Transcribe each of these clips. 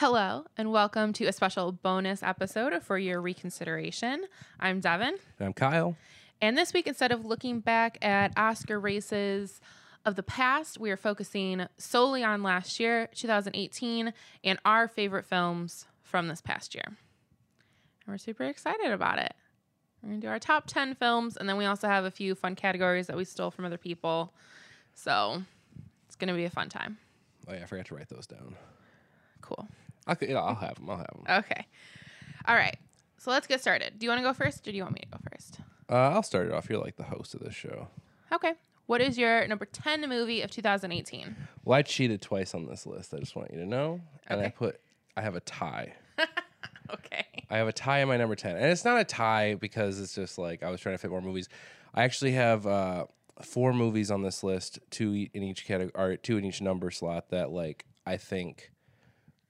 Hello, and welcome to a special bonus episode for your reconsideration. I'm Devin, And I'm Kyle. and this week, instead of looking back at Oscar races of the past, we are focusing solely on last year, 2018, and our favorite films from this past year. And we're super excited about it. We're going to do our top 10 films, and then we also have a few fun categories that we stole from other people. So it's going to be a fun time. Oh yeah, I forgot to write those down. Cool. I'll, yeah, I'll have them. I'll have them. Okay. All right. So let's get started. Do you want to go first or do you want me to go first? Uh, I'll start it off. You're like the host of this show. Okay. What is your number 10 movie of 2018? Well, I cheated twice on this list. I just want you to know. And I put, I have a tie. Okay. I have a tie in my number 10. And it's not a tie because it's just like I was trying to fit more movies. I actually have uh, four movies on this list, two in each category, or two in each number slot that like I think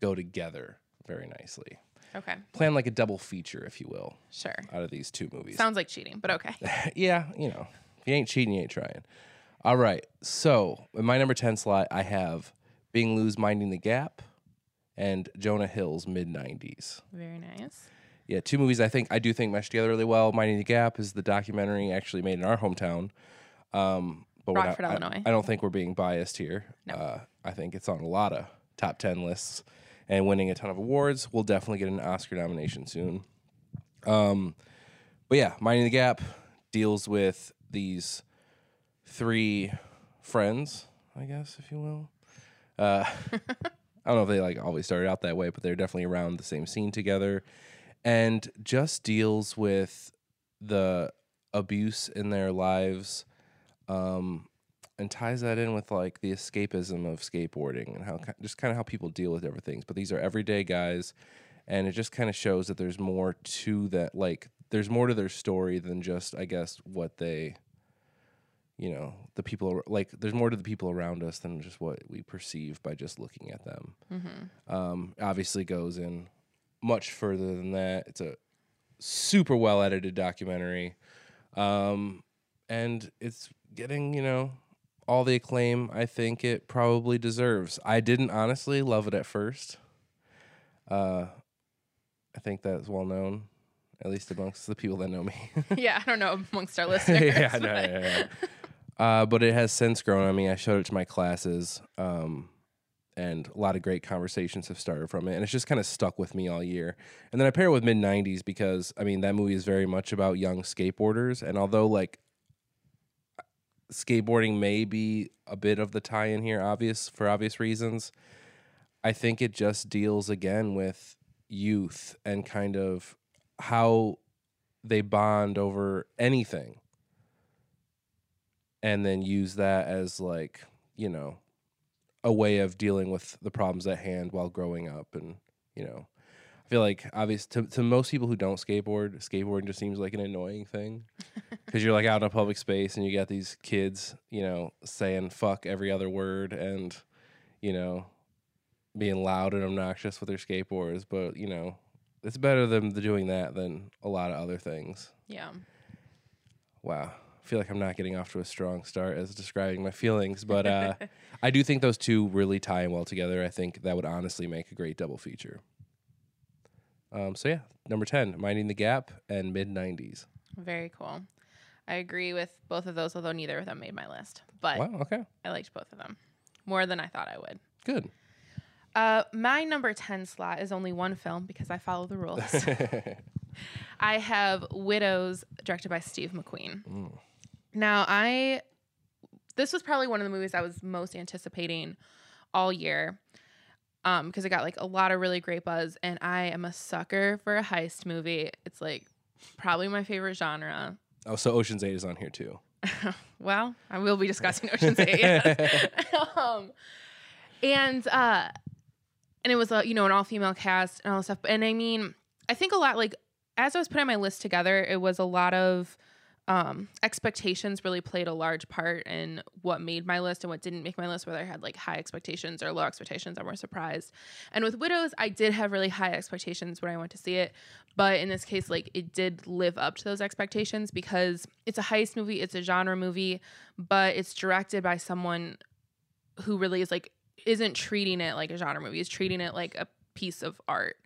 go together very nicely. Okay. Plan like a double feature, if you will, Sure. out of these two movies. Sounds like cheating, but okay. yeah, you know, if you ain't cheating, you ain't trying. All right. So in my number 10 slot, I have Bing Liu's Minding the Gap and Jonah Hill's mid 90s. Very nice. Yeah, two movies I think I do think mesh together really well. Minding the Gap is the documentary actually made in our hometown. Um, but Rockford, not, I- Illinois. I, don't think we're being biased here. No. Uh, I think it's on a lot of top 10 lists and winning a ton of awards. We'll definitely get an Oscar nomination soon. Um, but yeah, Minding the Gap deals with these three friends, I guess, if you will. Uh, I don't know if they like always started out that way, but they're definitely around the same scene together, and just deals with the abuse in their lives, um, and ties that in with like the escapism of skateboarding and how just kind of how people deal with different things. But these are everyday guys, and it just kind of shows that there's more to that. Like there's more to their story than just I guess what they you know the people like there's more to the people around us than just what we perceive by just looking at them Mm-hmm. um, obviously goes in much further than that it's a super well edited documentary um, and it's getting you know all the acclaim i think it probably deserves i didn't honestly love it at first uh, i think that's well known at least amongst the people that know me yeah, I don't know amongst our listeners. yeah, no, but- yeah, yeah. Uh, but it has since grown on me. I showed it to my classes, um, and a lot of great conversations have started from it. And it's just kind of stuck with me all year. And then I pair it with mid '90s because I mean that movie is very much about young skateboarders. And although like skateboarding may be a bit of the tie-in here, obvious for obvious reasons, I think it just deals again with youth and kind of how they bond over anything. And then use that as like you know a way of dealing with the problems at hand while growing up and you know feel like obvious to, to most people who don't skateboard skateboarding just seems like an annoying thing because you're like out in a public space and you got these kids you know saying fuck every other word and you know being loud and obnoxious with their skateboards but you know it's better than doing that than a lot of other things Yeah. Wow. I feel like I'm not getting off to a strong start as describing my feelings, but uh, I do think those two really tie in well together. I think that would honestly make a great double feature. Um, so yeah, number ten, Minding the Gap and mid '90s. Very cool. I agree with both of those, although neither of them made my list. But Wow. Okay. I liked both of them more than I thought I would. Good. Uh, my number 10 slot is only one film because I follow the rules. I have Widows, directed by Steve McQueen. Mm. Now, I this was probably one of the movies I was most anticipating all year um because it got like a lot of really great buzz and I am a sucker for a heist movie. It's like probably my favorite genre. oh, so Ocean's Eight is on here too. well, I will be discussing Ocean's 8. yes. um, and uh and it was a you know an all female cast and all that stuff. And I mean, I think a lot like as I was putting my list together, it was a lot of um expectations really played a large part in what made my list and what didn't make my list whether i had like high expectations or low expectations i more surprised and with widows i did have really high expectations when i went to see it but in this case like it did live up to those expectations because it's a heist movie it's a genre movie but it's directed by someone who really is like isn't treating it like a genre movie is treating it like a piece of art.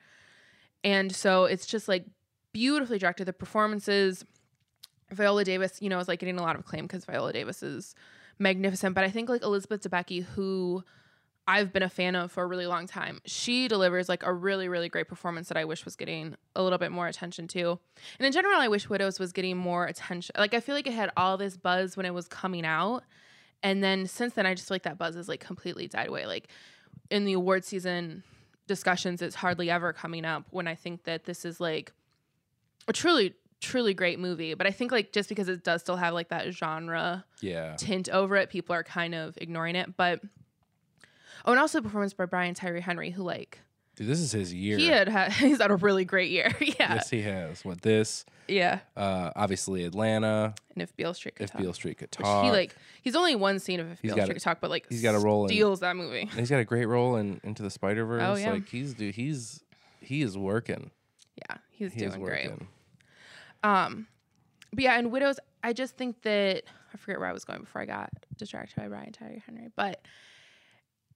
And so it's just like beautifully directed. The performances, Viola Davis, you know, is like getting a lot of acclaim because Viola Davis is magnificent. But I think like Elizabeth Debicki, who I've been a fan of for a really long time, she delivers like a really, really great performance that I wish was getting a little bit more attention to. And in general, I wish Widows was getting more attention. Like I feel like it had all this buzz when it was coming out. And then since then, I just feel like that buzz is like completely died away. Like in the award season discussions, it's hardly ever coming up when I think that this is like a truly, truly great movie. But I think like just because it does still have like that genre Yeah. tint over it, people are kind of ignoring it. But oh, and also the performance by Brian Tyree Henry, who like Dude, this is his year. he had, had he's had a really great year. yeah, Yes, he has. What this? yeah. Uh, obviously Atlanta. And if Beale Street could If talk, Beale Street could talk. he like he's only one scene of if He's Beale Street a- could talk, but like he's got a role in- steals that movie. He's got a great role in Into the Spider Verse. Oh, yeah. Like he's dude, he's he is working. Yeah, he's He doing great. Um, but yeah, and Widows, I just think that I forget where I was going before I got distracted by Brian Tyree Henry, but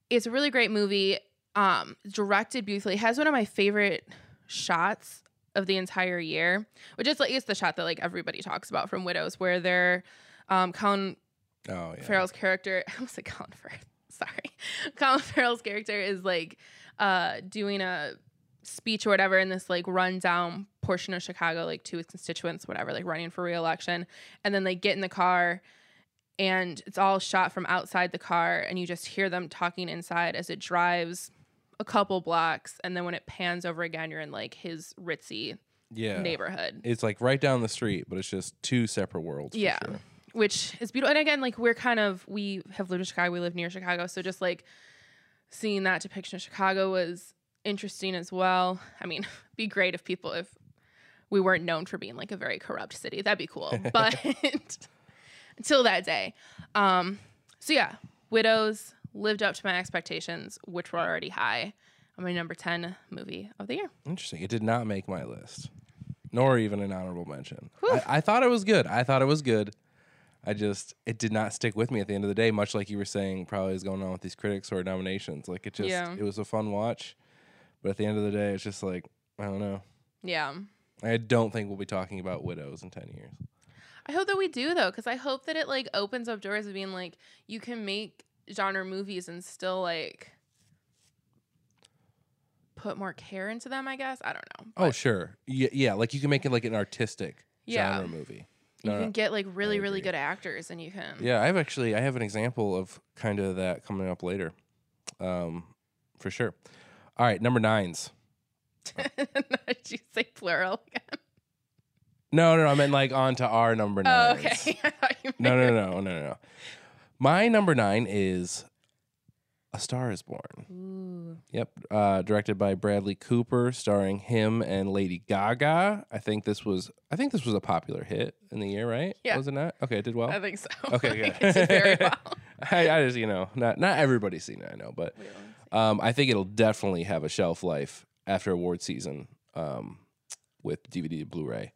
it's a really great movie. Um, directed beautifully. It has one of my favorite shots of the entire year, which is like it's the shot that like everybody talks about from Widows, where they're um Colin Oh yeah. Farrell's character. I almost said Colin Farrell. Sorry, Colin Farrell's character is like uh doing a speech or whatever in this like rundown portion of Chicago, like to his constituents, whatever, like running for reelection, and then they get in the car. And it's all shot from outside the car, and you just hear them talking inside as it drives a couple blocks, and then when it pans over again, you're in like his ritzy yeah. neighborhood. It's like right down the street, but it's just two separate worlds. Yeah. sure. which is beautiful. And again, like we're kind of we have lived in Chicago, we live near Chicago, so just like seeing that depiction of Chicago was interesting as well. I mean, be great if people if we weren't known for being like a very corrupt city. That'd be cool. But until that day. Um so yeah, Widows lived up to my expectations, which were already high. I'm my number 10 movie of the year. Interesting. It did not make my list, nor even an honorable mention. I, I thought it was good. I thought it was good. I just it did not stick with me at the end of the day. Much like you were saying, probably is going on with these critics or nominations. Like it just Yeah. it was a fun watch, but at the end of the day, it's just like I don't know. Yeah. I don't think we'll be talking about widows in ten years. I hope that we do though, because I hope that it like opens up doors of being like you can make genre movies and still like put more care into them. I guess I don't know. Oh sure, yeah, yeah. Like you can make it like an artistic Yeah. genre movie. you can no. get like really really good actors, and you can. Yeah, I have actually I have an example of kind of that coming up later, um, for sure. All right, number nines. Did you say plural again? No, no, no. I meant like on to our number Oh, okay. I thought you No, no, no, no, no, no. My number nine is A Star Is Born. Ooh. Yep, uh, directed by Bradley Cooper, starring him and Lady Gaga. I think this was I think this was a popular hit in the year, right? Yeah. was it not? Okay, it did well. I think so. Okay, good. it did very well. I, I just you know not not everybody's seen it, I know, but Um, I think it'll definitely have a shelf life after award season um, with DVD Blu-ray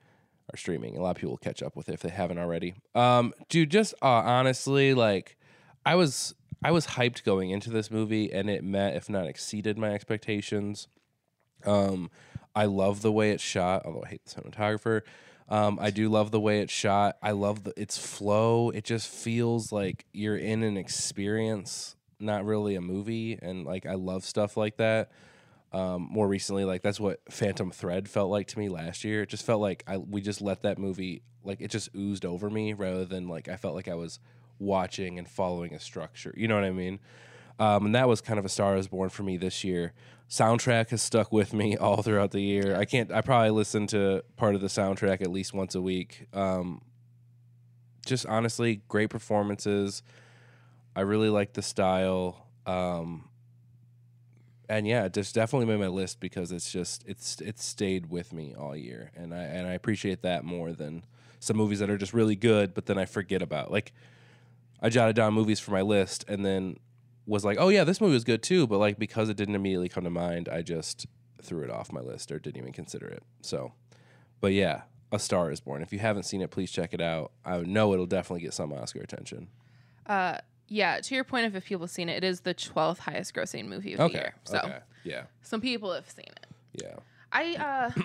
or streaming. A lot of people will catch up with it if they haven't already. Um, dude, just uh, honestly, like I was I was hyped going into this movie, and it met, if not exceeded, my expectations. Um, I love the way it's shot, although I hate the cinematographer. Um, I do love the way it's shot. I love the its flow. It just feels like you're in an experience, not really a movie. And like I love stuff like that. Um, more recently, like that's what Phantom Thread felt like to me last year. It just felt like I we just let that movie like it just oozed over me rather than like I felt like I was watching and following a structure. You know what I mean? Um, and that was kind of a Star is Born for me this year. Soundtrack has stuck with me all throughout the year. I can't. I probably listen to part of the soundtrack at least once a week. Um, just honestly, great performances. I really like the style. Um, and yeah, it just definitely made my list because it's just it's it's stayed with me all year, and I and I appreciate that more than some movies that are just really good, but then I forget about. Like, I jotted down movies for my list, and then was like, oh yeah, this movie was good too, but like because it didn't immediately come to mind, I just threw it off my list or didn't even consider it. So, but yeah, A Star Is Born. If you haven't seen it, please check it out. I know it'll definitely get some Oscar attention. Uh, yeah. To your point of if people have seen it, it is the twelfth highest grossing movie of the year. So okay. Yeah. Some people have seen it. Yeah. I uh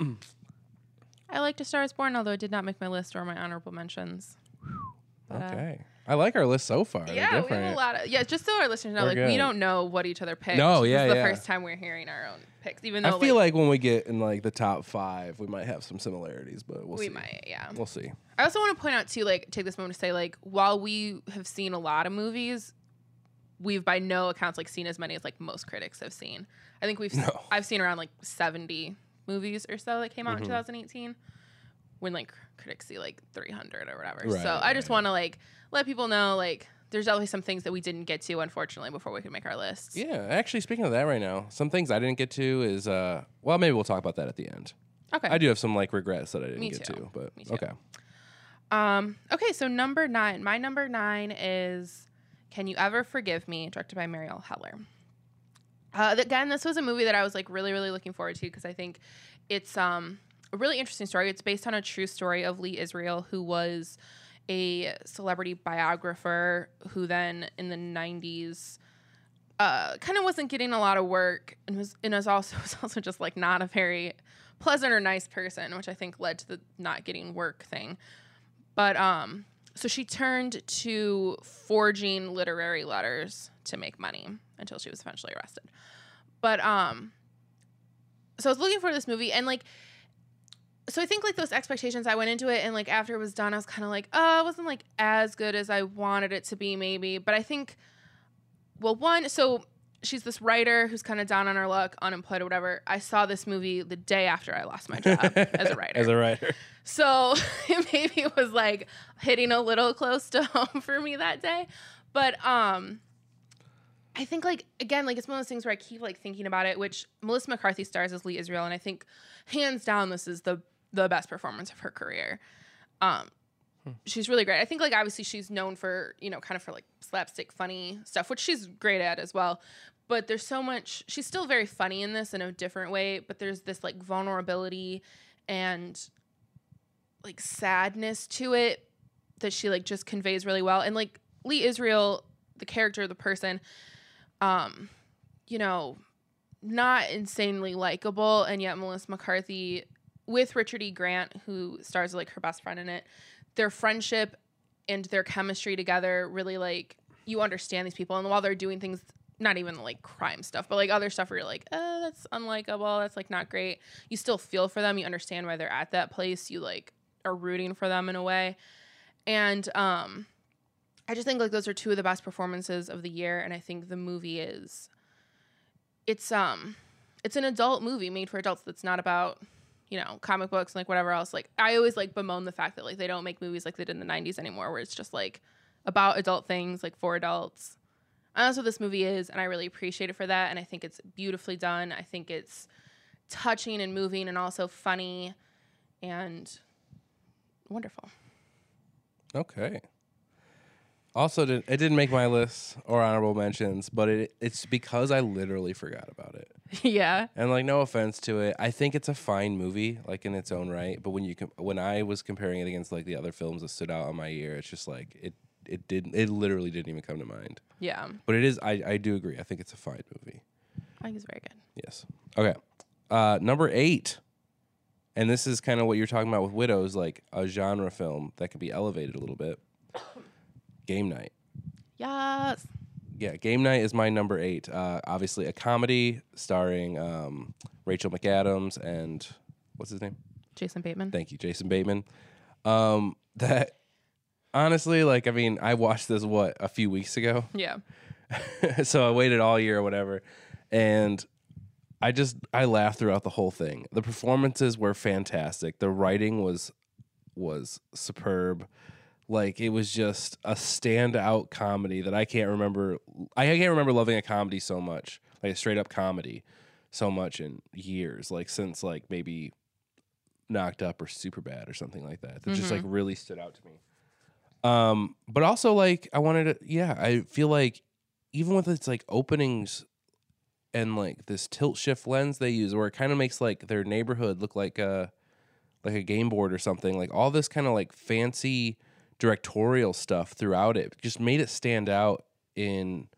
I liked A Star is Born, although it did not make my list or my honorable mentions. But, uh, Okay. I like our list so far. Yeah, we have a lot of yeah. Just so our listeners know, We're like good. we don't know what each other picked. No, This yeah, the first time we're hearing our own picks, even though I feel like, when we get in like the top five, we might have some similarities, but we'll we see. might, yeah. We'll see. I also want to point out too, like, take this moment to say, like, while we have seen a lot of movies, we've by no accounts like seen as many as like most critics have seen. I think we've No. I've seen around like seventy movies or so that came out Mhm. in 2018, when like critics see like 300 or whatever. Right, so I just right. want to like let people know like there's always some things that we didn't get to unfortunately before we could make our lists. Yeah, actually, speaking of that right now, some things I didn't get to is uh, well, maybe we'll talk about that at the end. Okay. I do have some like regrets that I didn't Me get too. to, but Me too. okay. Um, okay, so number nine. My number nine is Can You Ever Forgive Me, directed by Marielle Heller. Uh, again, this was a movie that I was like really, really looking forward to because I think it's um, a really interesting story. It's based on a true story of Lee Israel, who was a celebrity biographer who then in the 90s uh, kind of wasn't getting a lot of work and was and was also was also just like not a very pleasant or nice person, which I think led to the not getting work thing. But um, so she turned to forging literary letters to make money until she was eventually arrested. But um, so I was looking for this movie and like. So I think like those expectations, I went into it and like after it was done, I was kind of like, oh, it wasn't like as good as I wanted it to be, maybe. But I think, well, one, so she's this writer who's kind of down on her luck, unemployed or whatever. I saw this movie the day after I lost my job as a writer. As a writer. So it maybe was like hitting a little close to home for me that day. But um I think like again, like it's one of those things where I keep like thinking about it, which Melissa McCarthy stars as Lee Israel, and I think hands down this is the the best performance of her career. Um she's really great. I think like obviously she's known for, you know, kind of for like slapstick funny stuff, which she's great at as well. But there's so much she's still very funny in this in a different way, but there's this like vulnerability and like sadness to it that she like just conveys really well. And like Lee Israel, the character, the person, um, you know, not insanely likable, and yet Melissa McCarthy with Richard E. Grant, who stars like her best friend in it, their friendship and their chemistry together really like you understand these people, and while they're doing things. Not even like crime stuff, but like other stuff where you're like, oh, that's unlikable. That's like not great. You still feel for them. You understand why they're at that place. You like are rooting for them in a way. And um I just think like those are two of the best performances of the year and I think the movie is it's um it's an adult movie made for adults that's not about you know comic books and like whatever else like I always like bemoan the fact that like they don't make movies like they did in the 90s anymore where it's just like about adult things like for adults. And that's what this movie is and I really appreciate it for that and I think it's beautifully done. I think it's touching and moving and also funny and wonderful. Okay. Also, did, it didn't make my list or honorable mentions, but it it's because I literally forgot about it. yeah. And like, no offense to it, I think it's a fine movie, like in its own right. But when you com- when I was comparing it against like the other films that stood out on my ear, it's just like it it didn't it literally didn't even come to mind. Yeah. But it is I I do agree. I think it's a fine movie. I think it's very good. Yes. Okay. Uh, number eight, and this is kind of what you're talking about with Widows, like a genre film that could be elevated a little bit. Game Night. Yes. Yeah, Game Night is my number eight. Uh, obviously, a comedy starring um, Rachel McAdams and what's his name? Jason Bateman. Thank you, Jason Bateman. Um, that honestly, like, I mean, I watched this what a few weeks ago, yeah. so I waited all year or whatever, and I just I laughed throughout the whole thing. The performances were fantastic. The writing was was superb. Like it was just a standout comedy that I can't remember. I can't remember loving a comedy so much, like a straight up comedy, so much in years. Like since like maybe Knocked Up or Superbad or something like that. That just like really stood out to me. Um, but also like I wanted to, yeah, I feel like even with its like openings and like this tilt shift lens they use, where it kind of makes like their neighborhood look like a like a game board or something. Like all this kind of like fancy directorial stuff throughout it just made it stand out in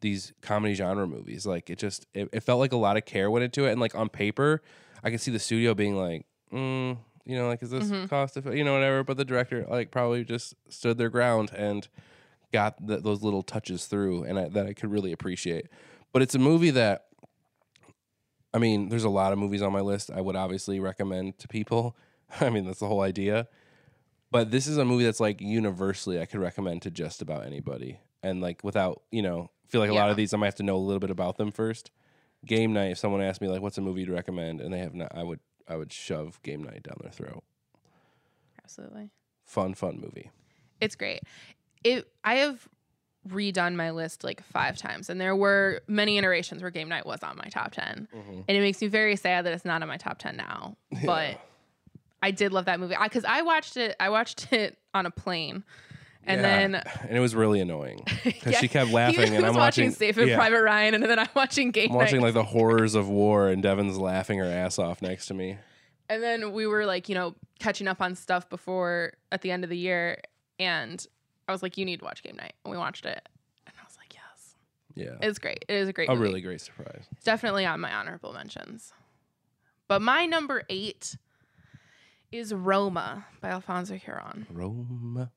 these comedy genre movies. Like it just it, it felt like a lot of care went into it, and like on paper, I could see the studio being like, mm, you know, like is this Mhm. cost effective, you know, whatever. But the director like probably just stood their ground and got th those little touches through, and I, that I could really appreciate. But it's a movie that. I mean, there's a lot of movies on my list I would obviously recommend to people. I mean, that's the whole idea. But this is a movie that's like universally I could recommend to just about anybody. And like without, you know, feel like a lot of these I might have to know a little bit about them first. Game night, if someone asked me like what's a movie to recommend and they have not I would I would shove game night down their throat. Absolutely. Fun, fun movie. It's great. It I have redone my list like five times, and there were many iterations where game night was on my top 10 mm-hmm. and it makes me very sad that it's not on my top ten now. But I did love that movie because I, watched it. I watched it on a plane, and Yeah. then and it was really annoying because Yeah, she kept laughing and I'm watching, watching Saving yeah, Private Ryan, and then I'm watching Game I'm watching Night. like the horrors of war and Devin's laughing her ass off next to me. And then we were like, you know, catching up on stuff before at the end of the year. And I was like, you need to watch Game Night. And we watched it. And I was like, yes. Yeah. It's great. It is a great A movie. really great surprise. It's definitely on my honorable mentions. But my number eight is Roma by Alfonso Cuarón, Roma.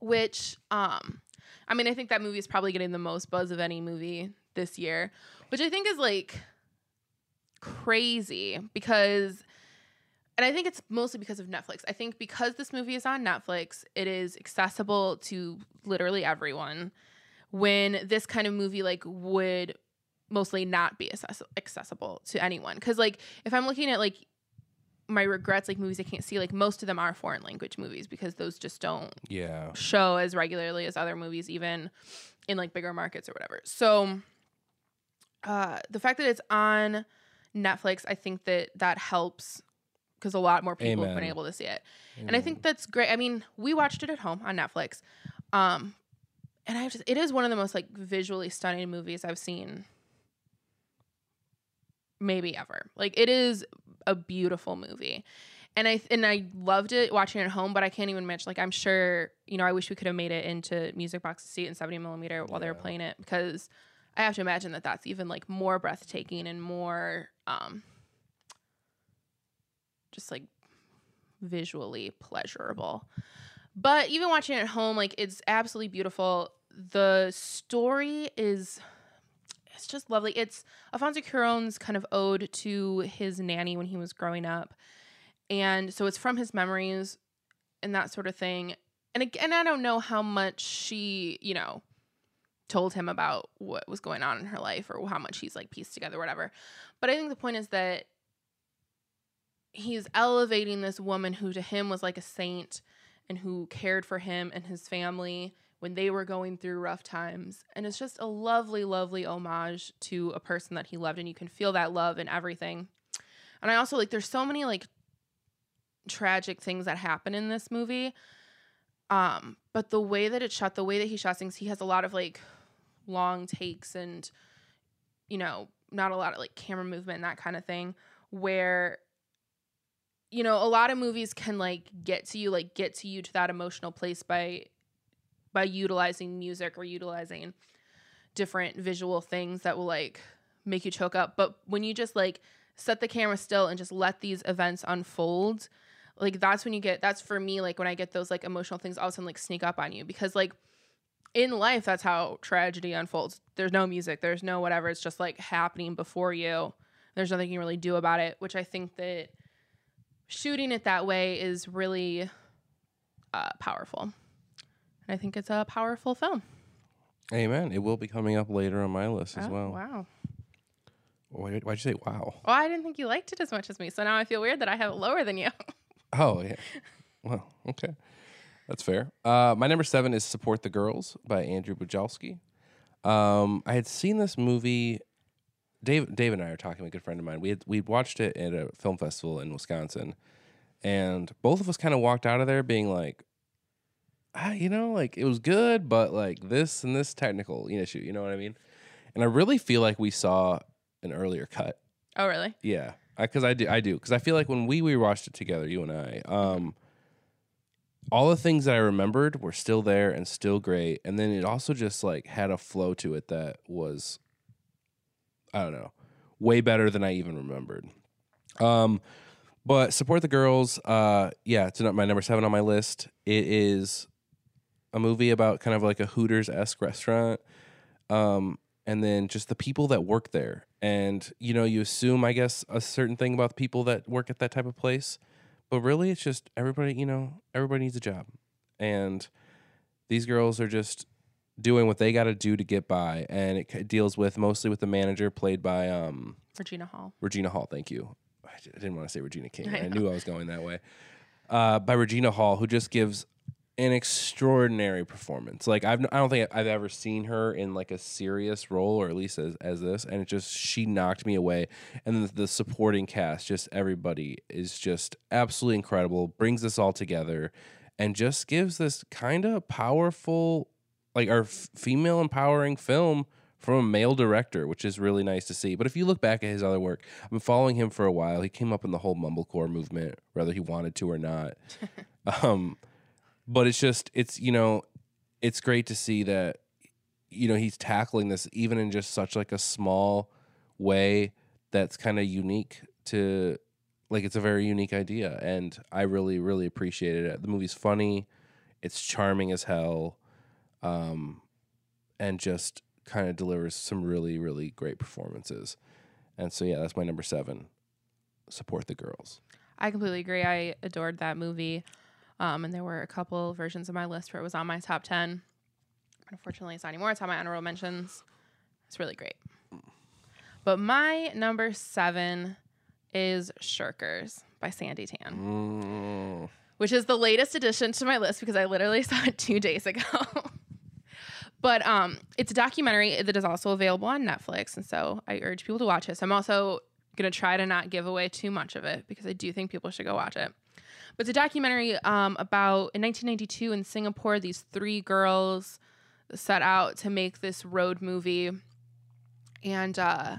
which, um, I mean, I think that movie is probably getting the most buzz of any movie this year, which I think is like crazy because and I think it's mostly because of Netflix. I think because this movie is on Netflix, it is accessible to literally everyone. When this kind of movie like would mostly not be accessible to anyone, because like if I'm looking at like my regrets, like movies I can't see, like most of them are foreign language movies because those just don't Yeah. show as regularly as other movies, even in like bigger markets or whatever. So, uh, the fact that it's on Netflix, I think that that helps because a lot more people have been able to see it, and I think that's great. I mean, we watched it at home on Netflix, um, and I just it is one of the most like visually stunning movies I've seen, maybe ever. Like it is a beautiful movie and I and I loved it watching it at home, but I can't even imagine. Like I'm sure, you know, I wish we could have made it into music box to see it in 70 millimeter while they were playing it because I have to imagine that that's even like more breathtaking and more, um, just like visually pleasurable. But even watching it at home, like it's absolutely beautiful. The story is it's just lovely. It's Alfonso Cuarón's kind of ode to his nanny when he was growing up. And so it's from his memories and that sort of thing. And again, I don't know how much she, you know, told him about what was going on in her life or how much he's like pieced together, whatever. But I think the point is that he's elevating this woman who to him was like a saint and who cared for him and his family when they were going through rough times. And it's just a lovely, lovely homage to a person that he loved. And you can feel that love in everything. And I also like, there's so many like tragic things that happen in this movie. Um, but the way that it's shot, the way that he shot things, he has a lot of like long takes and, you know, not a lot of like camera movement and that kind of thing where you know a lot of movies can like get to you like get to you to that emotional place by by utilizing music or utilizing different visual things that will like make you choke up. But when you just like set the camera still and just let these events unfold like that's when you get that's for me like when i get those like emotional things all of a sudden like sneak up on you. Because like in life that's how tragedy unfolds. There's no music there's no whatever it's just like happening before you. There's nothing you can really do about it which i think that shooting it that way is really uh, powerful i think it's a powerful film Amen. It will be coming up later on my list as Oh, well. wow Why, why'd you say wow? oh i didn't think you liked it as much as me so now i feel weird that i have it lower than you Oh, yeah. Well, okay. That's fair. Uh, my number seven is Support the Girls by Andrew Bujalski. Um, I had seen this movie. Dave, Dave and I are talking. A good friend of mine. We had we watched it at a film festival in Wisconsin, and both of us kind of walked out of there being like, ah, you know, like it was good, but like this and this technical issue. You know what I mean? And I really feel like we saw an earlier cut. oh really Yeah, because I, do. I do because I feel like when we we watched it together, you and I, um, all the things that I remembered were still there and still great. And then it also just like had a flow to it that was, I don't know, way better than I even remembered. Um, but support the girls. Uh, yeah, it's not my number seven on my list. It is a movie about kind of like a Hooters esque restaurant. Um, and then just the people that work there. And, you know, you assume, I guess, a certain thing about the people that work at that type of place. But really, it's just everybody, you know, everybody needs a job. And these girls are just doing what they got to do to get by. And it deals with mostly with the manager played by um, Regina Hall. Regina Hall. Thank you. I didn't want to say Regina King. I I, knew I was going that way. Uh, by Regina Hall, who just gives an extraordinary performance. Like I've, I don't think I've ever seen her in like a serious role, or at least as, as this. And it just she knocked me away. And then the supporting cast, just everybody is just absolutely incredible. Brings this all together, and just gives this kind of powerful, like our f- female empowering film from a male director, which is really nice to see. But if you look back at his other work, I've been following him for a while. He came up in the whole mumblecore movement, whether he wanted to or not. um, but it's just it's you know, it's great to see that you know he's tackling this even in just such like a small way that's kind of unique to like it's a very unique idea and I really really appreciated it. The movie's funny, it's charming as hell. Um and just kind of delivers some really really great performances. And so yeah, that's my number 7. Support the girls. I completely agree. I adored that movie. Um, and there were a couple versions of my list where it was on my top 10. Unfortunately, it's not anymore. It's on my honorable mentions. It's really great. But my number seven is Shirkers by Sandi Tan, Mm. which is the latest addition to my list because I literally saw it two days ago. but um, it's a documentary that is also available on Netflix. And so I urge people to watch it. So I'm also going to try to not give away too much of it because I do think people should go watch it. But it's a documentary um, about in 1992 in Singapore, these three girls set out to make this road movie, and uh,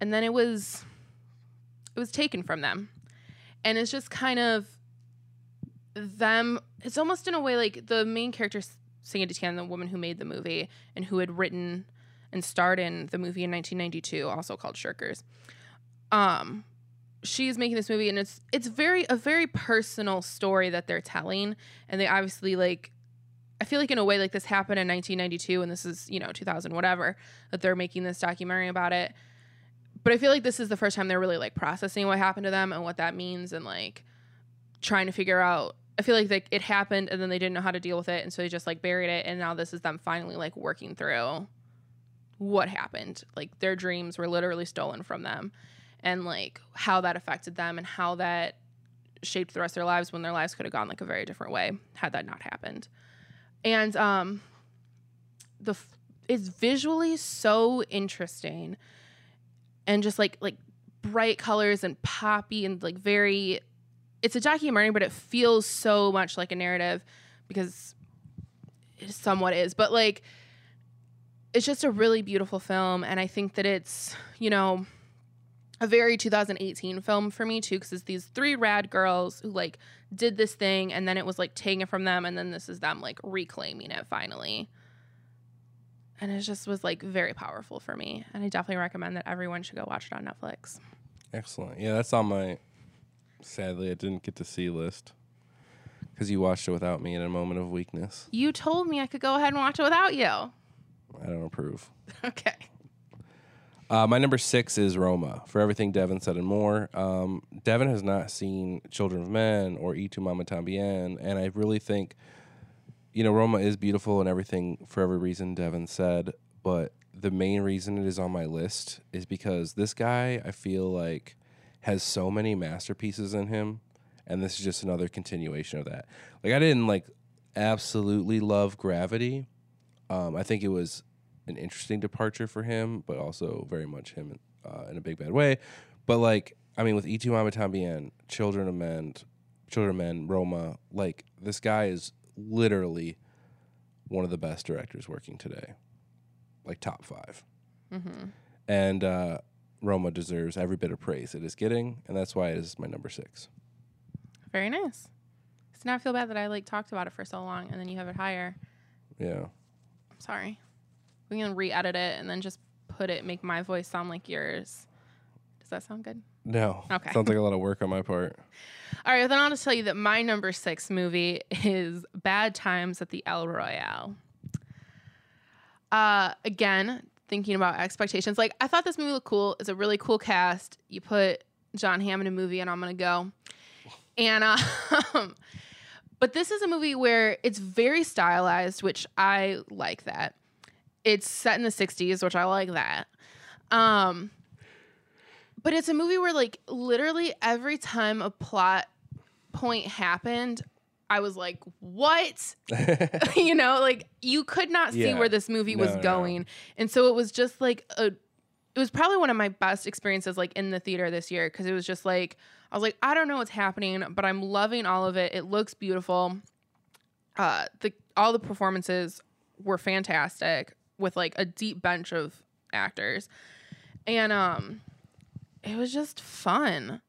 and then it was it was taken from them, and it's just kind of them. It's almost in a way like the main character, Sandi Tan, the woman who made the movie and who had written and starred in the movie in 1992, also called Shirkers. Um, she's making this movie and it's it's very a very personal story that they're telling and they obviously like I feel like in a way like this happened in 1992 and this is, you know, 2000 whatever that they're making this documentary about it. But I feel like this is the first time they're really like processing what happened to them and what that means and like trying to figure out I feel like they, it happened and then they didn't know how to deal with it and so they just like buried it and now this is them finally like working through what happened. Like their dreams were literally stolen from them and like how that affected them and how that shaped the rest of their lives when their lives could have gone like a very different way had that not happened. And um the f- it's visually so interesting and just like like bright colors and poppy and like very it's a documentary but it feels so much like a narrative because it somewhat is but like it's just a really beautiful film and i think that it's you know a very 2018 film for me too because it's these three rad girls who like did this thing and then it was like taken from them and then this is them like reclaiming it finally and it just was like very powerful for me and i definitely recommend that everyone should go watch it on netflix Excellent. Yeah, that's on my sadly I didn't get to see list because you watched it without me in a moment of weakness. you told me i could go ahead and watch it without you I don't approve. okay Uh, my number six is Roma. For everything Devin said and more. Um, Devin has not seen Children of Men or E tu Mama Tambien, and I really think, you know, Roma is beautiful and everything for every reason Devin said. But the main reason it is on my list is because this guy, I feel like, has so many masterpieces in him, and this is just another continuation of that. Like I didn't like absolutely love Gravity. Um, I think it was an interesting departure for him, but also very much him uh, in a big bad way. But like, I mean, with E Y Tu Mamá También, Children of Men, Children of Men, Roma, like this guy is literally one of the best directors working today, like top 5 mm-hmm. And uh, Roma deserves every bit of praise it is getting, and that's why it is my number six. very nice So now I feel bad that I like talked about it for so long and then you have it higher. Yeah. I'm sorry. We can re-edit it and then just put it, make my voice sound like yours. Does that sound good? No. Okay. Sounds like a lot of work on my part. All right, then I'll just tell you that my number six movie is Bad Times at the El Royale. Uh, again, thinking about expectations, like I thought this movie looked cool. It's a really cool cast. You put Jon Hamm in a movie, and I'm gonna go. And um, but this is a movie where it's very stylized, which I like that. It's set in the '60s, which I like that. Um, but it's a movie where like literally every time a plot point happened i was like what you know like you could not see Yeah. where this movie was No, no. going and so it was just like a it was probably one of my best experiences like in the theater this year because it was just like i was like i don't know what's happening but i'm loving all of it it looks beautiful uh the all the performances were fantastic with like a deep bench of actors and um it was just fun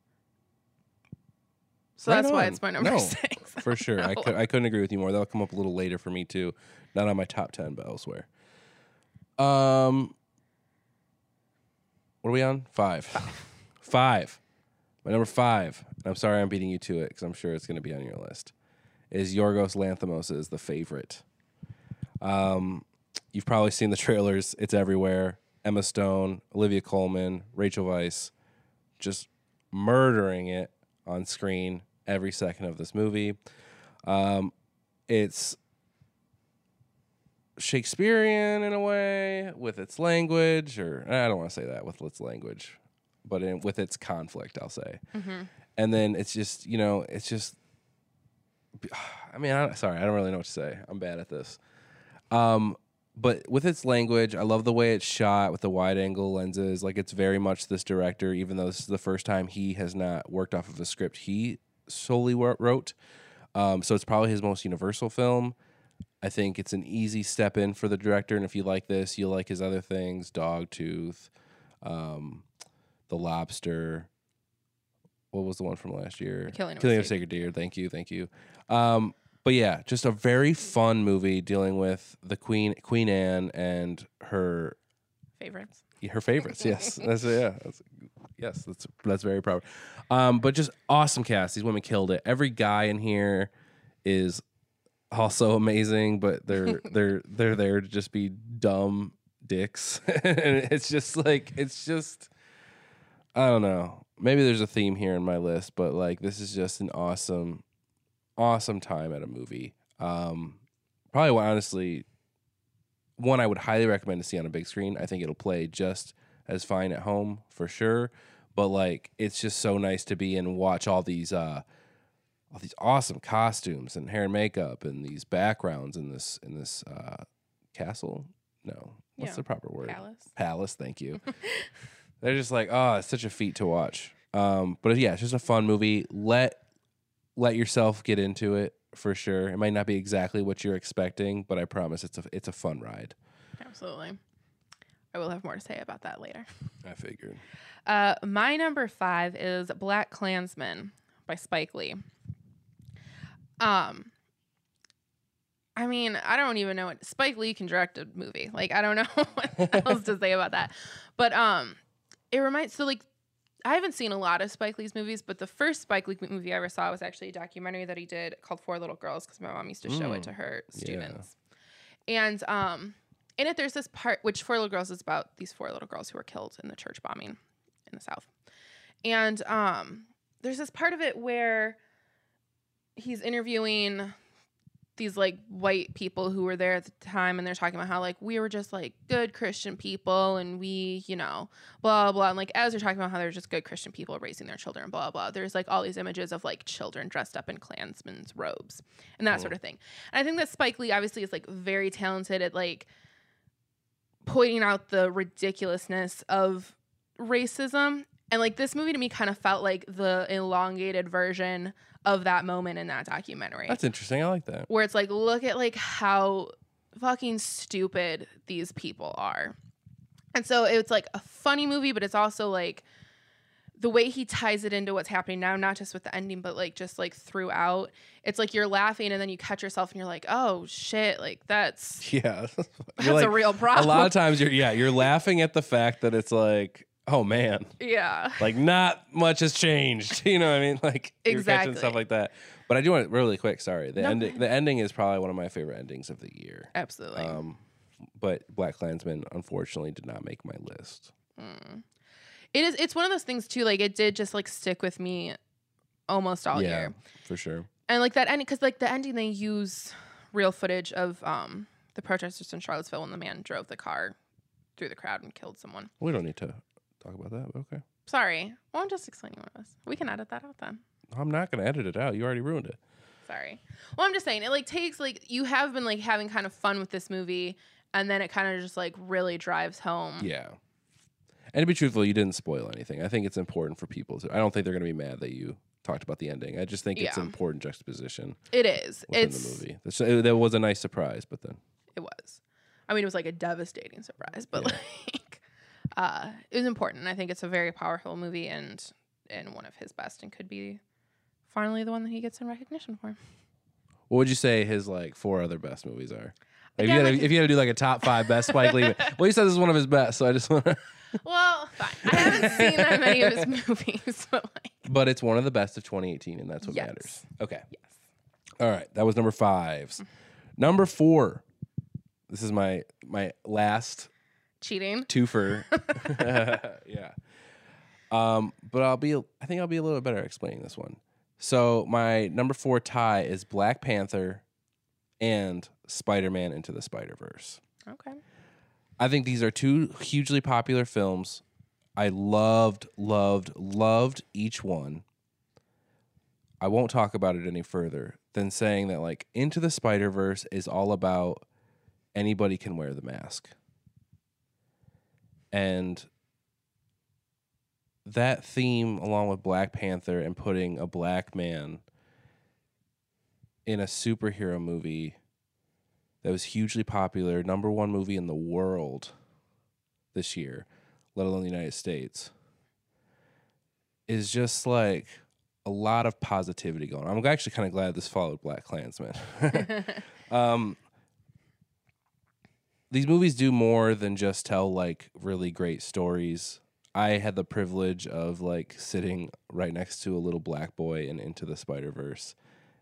so Right that's why it's my number No, six For sure. I, could, I couldn't agree with you more. That'll come up a little later for me too. Not on my top 10, but elsewhere. Um, what are we on? Five. Five. My number five. and I'm sorry I'm beating you to it because I'm sure it's going to be on your list. Is Yorgos Lanthimos' is The Favorite. Um, you've probably seen the trailers. It's everywhere. Emma Stone, Olivia Colman, Rachel Weisz, just murdering it on screen every second of this movie. Um, it's Shakespearean in a way with its language, or I don't want to say that with its language, but in, with its conflict, I'll say. And then it's just, you know, it's just. I mean, I, sorry, I don't really know what to say. I'm bad at this. Um, but with its language, I love the way it's shot with the wide angle lenses. Like it's very much this director, even though this is the first time he has not worked off of a script he solely wrote. Um, so it's probably his most universal film. I think it's an easy step in for the director, and if you like this, you'll like his other things: Dogtooth, um, The Lobster. What was the one from last year? Killing a Killing of a Sacred Sacred Deer. Thank you, thank you. Um, but yeah, just a very fun movie dealing with the Queen, Queen Anne, and her favorites her favorites. Yes, that's yeah. That's, yes, that's that's very proud. Um, but just awesome cast. These women killed it. Every guy in here is also amazing, but they're they're they're there to just be dumb dicks. and it's just like it's just I don't know. Maybe there's a theme here in my list, but like this is just an awesome awesome time at a movie. Um probably honestly one I would highly recommend to see on a big screen. I think it'll play just as fine at home for sure. But like it's just so nice to be and watch all these uh all these awesome costumes and hair and makeup and these backgrounds in this in this uh castle. No. What's Yeah. the proper word? palace Palace, thank you. They're just like, oh, it's such a feat to watch. Um, but yeah, it's just a fun movie. Let let yourself get into it for sure. It might not be exactly what you're expecting, but I promise it's a it's a fun ride. absolutely i will have more to say about that later I figured. Uh, my number five is Black Klansman by Spike Lee. Um, I mean, I don't even know what Spike Lee can direct a movie. Like, I don't know what else to say about that. But um, it reminds so like I haven't seen a lot of Spike Lee's movies, but the first Spike Lee movie I ever saw was actually a documentary that he did called Four Little Girls because my mom used to show it Mm, to her yeah. students. And um, in it, there's this part which Four Little Girls is about these four little girls who were killed in the church bombing in the South. And um, there's this part of it where he's interviewing these like white people who were there at the time and they're talking about how like we were just like good Christian people and we, you know, blah blah and like as they're talking about how they're just good Christian people raising their children, blah blah. There's like all these images of like children dressed up in Klansmen's robes and that sort mm. of thing. And I think that Spike Lee obviously is like very talented at like pointing out the ridiculousness of racism. And like this movie to me kind of felt like the elongated version of that moment in that documentary That's interesting. I like that. where it's like look at like how fucking stupid these people are and so it's like a funny movie but it's also like the way he ties it into what's happening now, not just with the ending, but like just like throughout. It's like you're laughing and then you catch yourself and you're like, oh shit, like that's Yeah. that's like, a real problem. a lot of times you're yeah, you're laughing at the fact that it's like, oh man, yeah. like not much has changed. You know what I mean? Like Exactly. stuff like that. But I do want to really quick, sorry. The No, ending the ending is probably one of my favorite endings of the year. Absolutely. Um but Black Klansman unfortunately did not make my list. Mm. It is it's one of those things too, like it did just like stick with me almost all yeah, year. for sure. And like that ending because like the ending they use real footage of um the protesters in Charlottesville when the man drove the car through the crowd and killed someone. We don't need to talk about that, but okay. Sorry. Well, I'm just explaining what it was. We can edit that out then. I'm not gonna edit it out. You already ruined it. Sorry. Well, I'm just saying it like takes like you have been like having kind of fun with this movie and then it kind of just like really drives home. Yeah. And to be truthful, you didn't spoil anything. I think it's important for people to. I don't think they're going to be mad that you talked about the ending. I just think it's Yeah. an important juxtaposition It is. within it's the movie. That's- it- that was a nice surprise, but then it was. I mean, it was like a devastating surprise, but like uh it was important. I think it's a very powerful movie and and one of his best and could be finally the one that he gets in recognition for. what would you say his like four other best movies are? Like, if, you had to, like- if you had to do like a top five best Spike Lee, well, he said this is one of his best, so I just want to. Well, fine. I haven't seen that many of his movies, but like But it's one of the best of 2018, and that's what Yes. matters. Okay. yes. All right, that was number five. Number four. This is my my last Cheating. twofer. yeah. Um, but I'll be I think I'll be a little bit better at explaining this one. So my number four tie is Black Panther and Spider-Man into the Spider-Verse. Okay. I think these are two hugely popular films. I loved, loved, loved each one. I won't talk about it any further than saying that like Into the Spider-Verse is all about anybody can wear the mask. And that theme along with Black Panther and putting a black man in a superhero movie that was hugely popular, number one movie in the world this year, let alone the United States, is just like a lot of positivity going on. I'm actually kind of glad this followed Black Klansman. um, these movies do more than just tell like really great stories. I had the privilege of like sitting right next to a little black boy in Into the Spider Verse,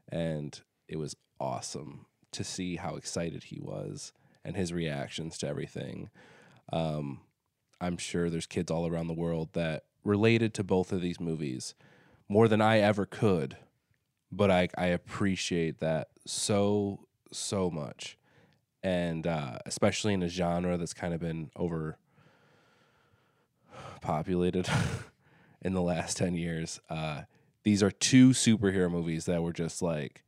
and it was awesome to see how excited he was and his reactions to everything. Um, I'm sure there's kids all around the world that related to both of these movies more than I ever could, but I I appreciate that so so much, and uh, especially in a genre that's kind of been over populated in the last 10 years. Uh, these are two superhero movies that were just like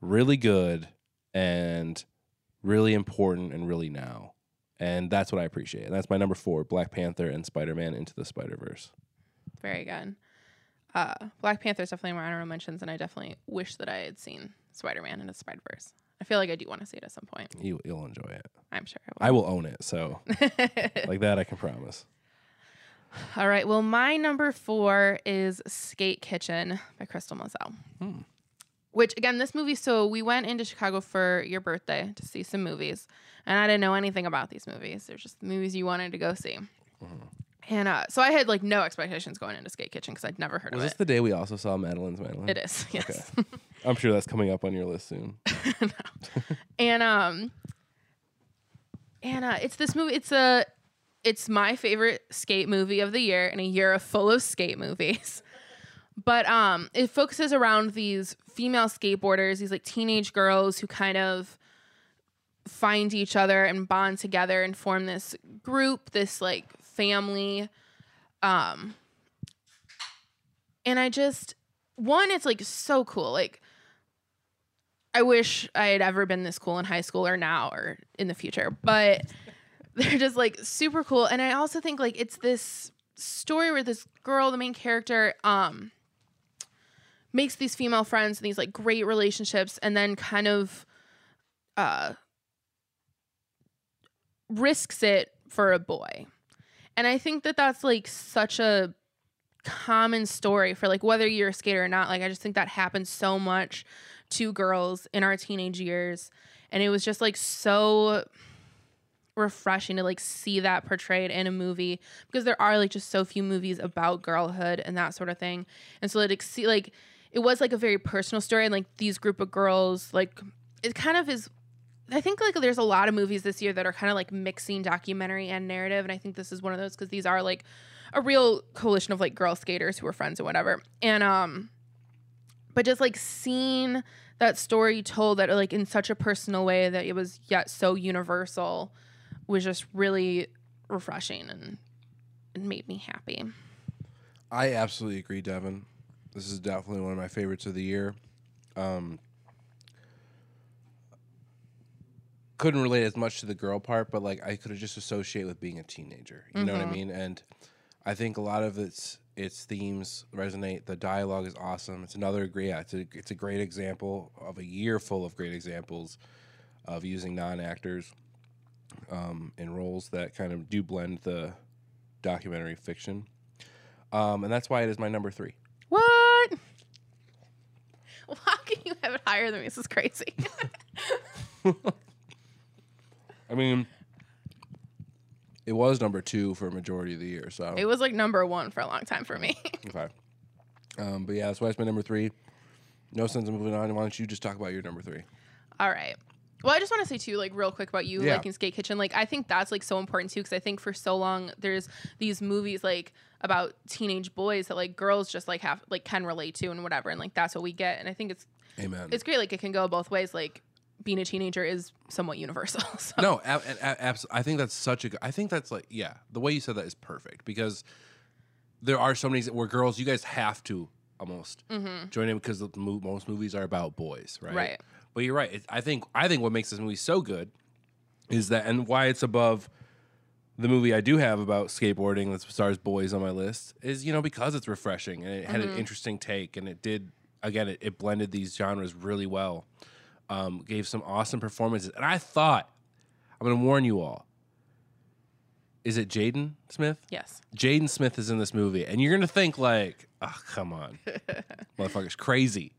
really good and really important and really now. And that's what I appreciate. And that's my number four Black Panther and Spider Man Into the Spider Verse. Very good. Uh, Black Panther is definitely my honorable mentions, and I definitely wish that I had seen Spider Man into Spider Verse. I feel like I do want to see it at some point. You, you'll enjoy it. I'm sure I will I will own it. So, like that, I can promise. All right. Well, my number four is Skate Kitchen by Crystal Moselle. Hmm. Which again, this movie. So we went into Chicago for your birthday to see some movies, and I didn't know anything about these movies. They're just the movies you wanted to go see. Mm-hmm. And uh, so I had like no expectations going into Skate Kitchen because I'd never heard Was of this the day we also saw Madeline's Madeline? It is, yes. I'm sure that's coming up on your list soon. and um and uh it's this movie it's a it's my favorite skate movie of the year in a year of full of skate movies but um it focuses around these female skateboarders these like teenage girls who kind of find each other and bond together and form this group this like family um and i just one it's like so cool like I wish I had ever been this cool in high school or now or in the future, but they're just like super cool. And I also think like it's this story where this girl, the main character, um, makes these female friends and these like great relationships and then kind of uh risks it for a boy. And I think that that's like such a common story for like whether you're a skater or not. Like I just think that happens so much to girls in our teenage years. And it was just like so refreshing to like see that portrayed in a movie because there are like just so few movies about girlhood and that sort of thing. And so like see like it was like a very personal story and like these group of girls like it kind of is I think like there's a lot of movies this year that are kind of like mixing documentary and narrative and I think this is one of those cuz these are like a real coalition of like girl skaters who are friends or whatever. And um but just like seeing that story told that like in such a personal way that it was yet so universal was just really refreshing and it made me happy. I absolutely agree, Devin. This is definitely one of my favorites of the year. Um, couldn't relate as much to the girl part, but like I could just associate with being a teenager. You know what I mean? And I think a lot of its its themes resonate. The dialogue is awesome. It's another great. Yeah, it's a it's a great example of a year full of great examples of using non actors um, in roles that kind of do blend the documentary fiction. Um, and that's why it is my number three. What? Well, how can you have it higher than me? This is crazy. I mean, it was number two for a majority of the year. So it was like number one for a long time for me. okay. Um, but yeah, that's why it's my number three. No sense in moving on. Why don't you just talk about your number three? All right. Well, I just want to say too, like real quick about you Yeah. liking Skate Kitchen. Like, I think that's like so important too, because I think for so long there's these movies like about teenage boys that like girls just like have like can relate to and whatever, and like that's what we get. And I think it's Amen. it's great. Like it can go both ways. Like being a teenager is somewhat universal. So. No, a- a- a- I think that's such a. good I think that's like yeah. The way you said that is perfect because there are so many where girls, you guys have to almost join in because the mo- most movies are about boys, right? Mm-hmm. Right. But you're right. It, I think I think what makes this movie so good is that and why it's above the movie I do have about skateboarding that stars boys on my list is you know because it's refreshing and it had Mm-hmm. an interesting take and it did again it, it blended these genres really well. Um, gave some awesome performances and I thought I'm gonna warn you all. Is it Jaden Smith? Yes. Jaden Smith is in this movie, and you're gonna think like, oh come on, motherfucker's crazy.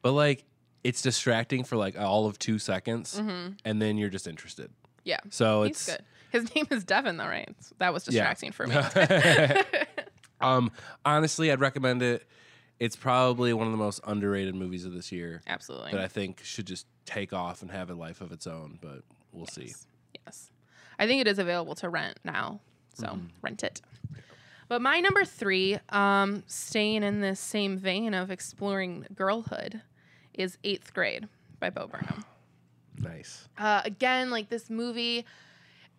But like, it's distracting for like all of two seconds, and then you're just interested. Yeah. So He's it's good. His name is Devin, though, right? That was Yeah. distracting for me. um honestly, I'd recommend it. It's probably one of the most underrated movies of this year Absolutely. that I think should just take off and have a life of its own. But we'll see. Yes. I think it is available to rent now. So Mm-hmm. rent it. But my number three, um, staying in this same vein of exploring girlhood, is Eighth Grade by Bo Burnham. Nice. Uh, again, like this movie,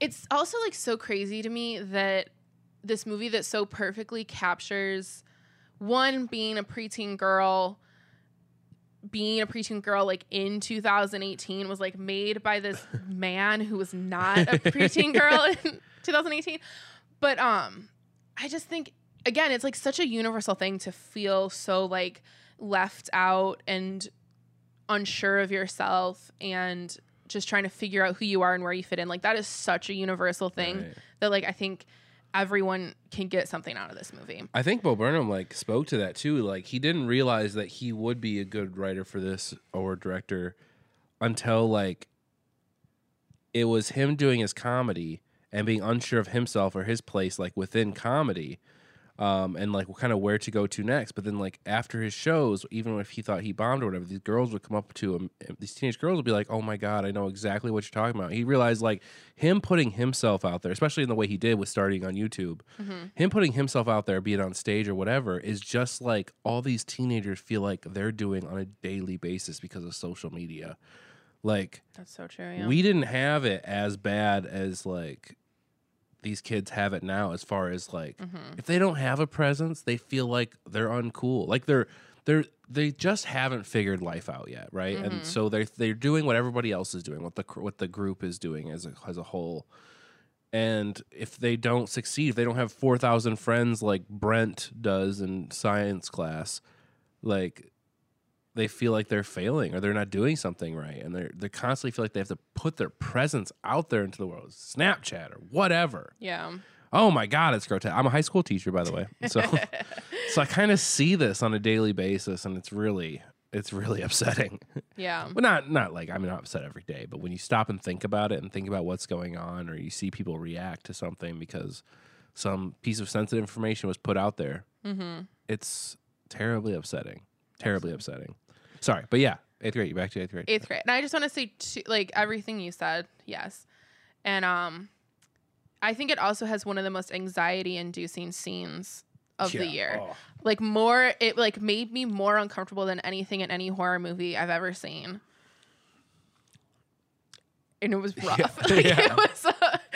it's also like so crazy to me that this movie that so perfectly captures one being a preteen girl being a preteen girl like in 2018 was like made by this man who was not a preteen girl in 2018 but um i just think again it's like such a universal thing to feel so like left out and unsure of yourself and just trying to figure out who you are and where you fit in like that is such a universal thing Right. that like i think everyone can get something out of this movie I think Bo Burnham like spoke to that too. Like he didn't realize that he would be a good writer for this or director until like it was him doing his comedy and being unsure of himself or his place like within comedy. Um, and like what kind of where to go to next. But then, like after his shows, even if he thought he bombed or whatever, these girls would come up to him. These teenage girls would be like, "Oh my god, I know exactly what you're talking about." He realized like him putting himself out there, especially in the way he did with starting on YouTube, him putting himself out there, be it on stage or whatever, is just like all these teenagers feel like they're doing on a daily basis because of social media. Like that's so true yeah we didn't have it as bad as like these kids have it now as far as like Mm-hmm. if they don't have a presence they feel like they're uncool like they're they're they just haven't figured life out yet right Mm-hmm. and so they're they're doing what everybody else is doing what the what the group is doing as a as a whole and if they don't succeed if they don't have 4000 friends like Brent does in science class like they feel like they're failing or they're not doing something right and they're they constantly feel like they have to put their presence out there into the world snapchat or whatever yeah Oh my god, it's grotesque. I'm a high school teacher, by the way, so so I kind of see this on a daily basis, and it's really it's really upsetting. Yeah. but not not like I'm not upset every day, but when you stop and think about it and think about what's going on, or you see people react to something because some piece of sensitive information was put out there, Mm-hmm. it's terribly upsetting. Terribly upsetting. Sorry, but yeah, eighth grade. You back to eighth grade. Eighth grade. And I just want to say, two, like, everything you said, yes. And um, I think it also has one of the most anxiety inducing scenes of the year. Oh. Like, more, it like made me more uncomfortable than anything in any horror movie I've ever seen. And it was rough. like, Yeah. it was. Uh,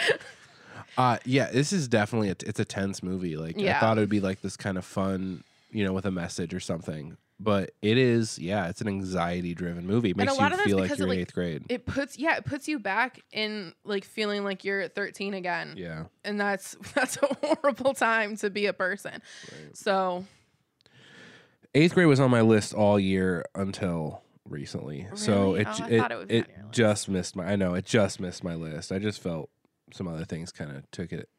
Uh, yeah, this is definitely a, it's a tense movie. Like I thought it would be like this kind of fun, you know, with a message or something. But it is, yeah, it's an anxiety-driven movie. It makes you feel like you're in like, eighth grade. it puts, yeah, it puts you back in like feeling like you're 13 again. yeah, And that's that's a horrible time to be a person. So eighth grade was on my list all year until recently. So it Oh, it, it it, be on your list. just missed my. I know it just missed my list. I just felt some other things kind of took it.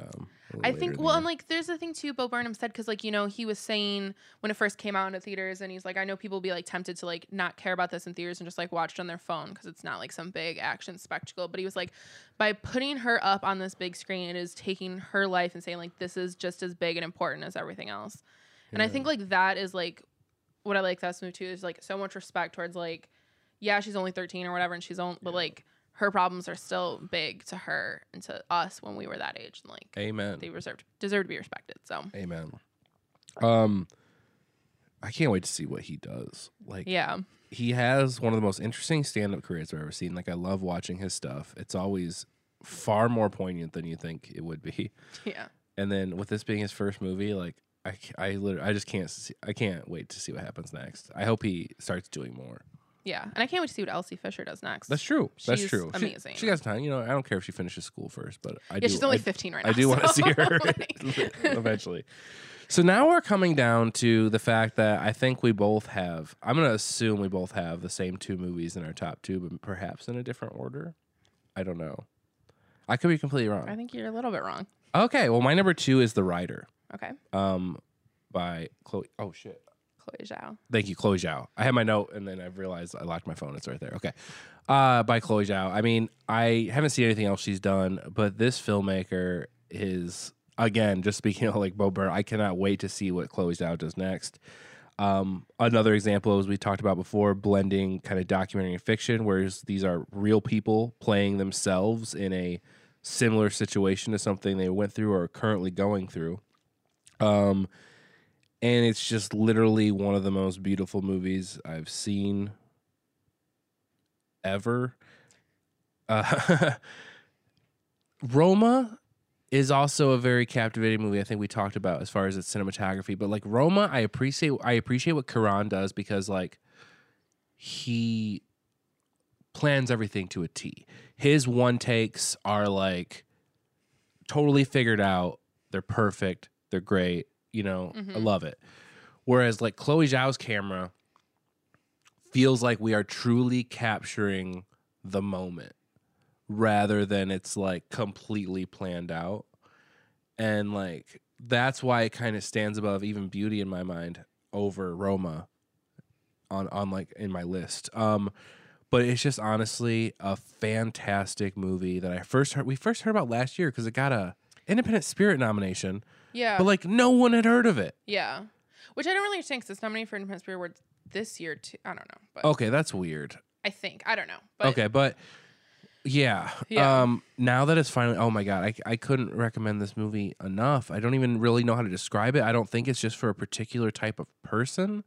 Um, I think well, and like there's the thing too. Bo Burnham said because like you know he was saying when it first came out into theaters, and he's like, I know people will be like tempted to like not care about this in theaters and just like watch it on their phone because it's not like some big action spectacle. But he was like, by putting her up on this big screen, it is taking her life and saying like this is just as big and important as everything else. And I think like that is like what I like this movie too is like so much respect towards like yeah she's only 13 or whatever and she's on but like her problems are still big to her and to us when we were that age and like Amen. they reserved deserve to be respected. So Amen. Um, I can't wait to see what he does. Like, yeah, he has one of the most interesting stand-up careers I've ever seen. Like, I love watching his stuff. It's always far more poignant than you think it would be. yeah, And then with this being his first movie, like, i i literally, I just can't see, I can't wait to see what happens next. I hope he starts doing more. Yeah. And I can't wait to see what Elsie Fisher does next. That's true. That's She's true. Amazing. She, has time. You know, I don't care if she finishes school first, but I yeah, do. she's only I- 15 right now. I do want to see her eventually. So now we're coming down to the fact that I think we both have. I'm going to assume we both have the same two movies in our top two, but perhaps in a different order. I don't know. I could be completely wrong. I think you're a little bit wrong. Okay, well, my number two is The Rider, Okay, um, by Chloe. Oh shit. Chloe Zhao. Thank you, Chloe Zhao. I had my note and then I realized I locked my phone. It's right there. Okay. Uh, by Chloe Zhao. I mean, I haven't seen anything else she's done, but this filmmaker is, again, just speaking of like Bo I cannot wait to see what Chloe Zhao does next. Um, another example, as we talked about before, blending kind of documentary and fiction, whereas these are real people playing themselves in a similar situation to something they went through or are currently going through. Um, and it's just literally one of the most beautiful movies I've seen ever. Uh, Roma is also a very captivating movie. I think we talked about as far as its cinematography, but like Roma, I appreciate I appreciate what Cuarón does because like he plans everything to a T. His one takes are like totally figured out. They're perfect. They're great. You know, I Mhm. love it. Whereas like Chloe Zhao's camera feels like we are truly capturing the moment rather than it's like completely planned out. And like that's why it kind of stands above even beauty in my mind over Roma on on like in my list. Um but it's just honestly a fantastic movie that I first heard we first heard about last year because it got a Independent Spirit nomination, Yeah, but like no one had heard of it. yeah. Which I don't really understand because it's nominated for Independent Spirit Award this year too. I don't know, but Okay, that's weird. I think I don't know. But okay, but yeah. Yeah. Um now that it's finally oh my god, I I couldn't recommend this movie enough. I don't even really know how to describe it. I don't think it's just for a particular type of person.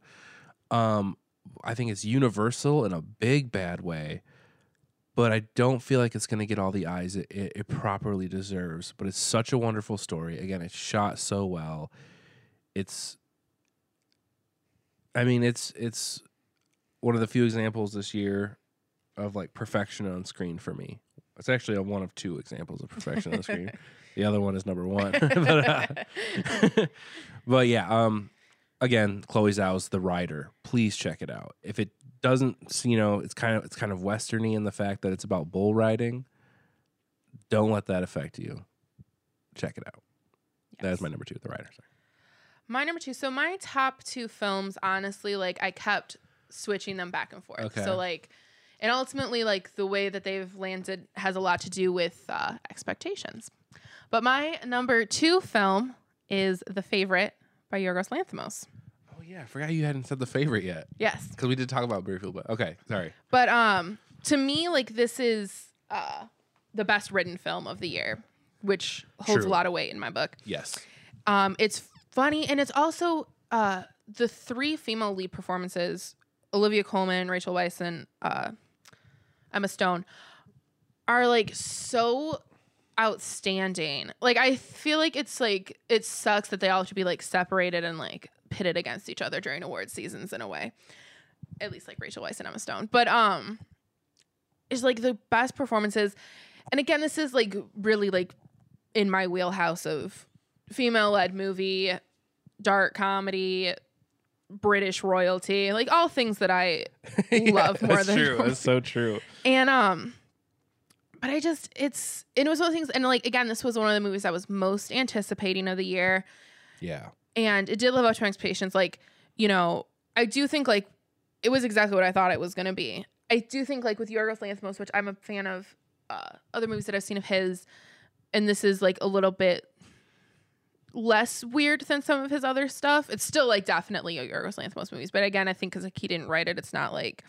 Um I think it's universal in a big bad way. But I don't feel like it's going to get all the eyes it, it, it properly deserves. But it's such a wonderful story. Again, it's shot so well. It's I mean, it's it's one of the few examples this year of like perfection on screen for me. It's actually a one of two examples of perfection on screen. The other one is number one. but, uh, but yeah, um, again, Chloe Zhao's The Rider. Please check it out. If it doesn't, you know, it's kind of it's kind of westerny in the fact that it's about bull riding. Don't let that affect you. check it out. That is my number two, The Rider. Sorry. My number two. So my top two films, honestly, like I kept switching them back and forth. Okay. So like, and ultimately, like the way that they've landed has a lot to do with uh, expectations. But my number two film is The Favorite by Yorgos Lanthimos. Yeah, I forgot you hadn't said the favorite yet Yes. because we did talk about Beerfield. But okay, sorry. But um, to me, like this is uh, the best written film of the year, which holds True. a lot of weight in my book. Yes. Um, it's funny and it's also uh, the three female lead performances: Olivia Colman, Rachel Weisz, and uh, Emma Stone are like so outstanding. Like I feel like it's like it sucks that they all have to be like separated and like pitted against each other during award seasons in a way. At least like Rachel Weisz and Emma Stone. But um it's like the best performances. And again, this is like really like in my wheelhouse of female led movie, dark comedy, British royalty, like all things that I love more that's than true. That's so true. and um but I just it's it was one of the things and like again, this was one of the movies I was most anticipating of the year. Yeah. And it did live up to my expectations. Like, you know, I do think like it was exactly what I thought it was gonna be. I do think like with Yorgos Lanthimos, which I'm a fan of uh, other movies that I've seen of his, and this is like a little bit less weird than some of his other stuff. It's still like definitely a Yorgos Lanthimos movies, but again, I think because like he didn't write it, it's not like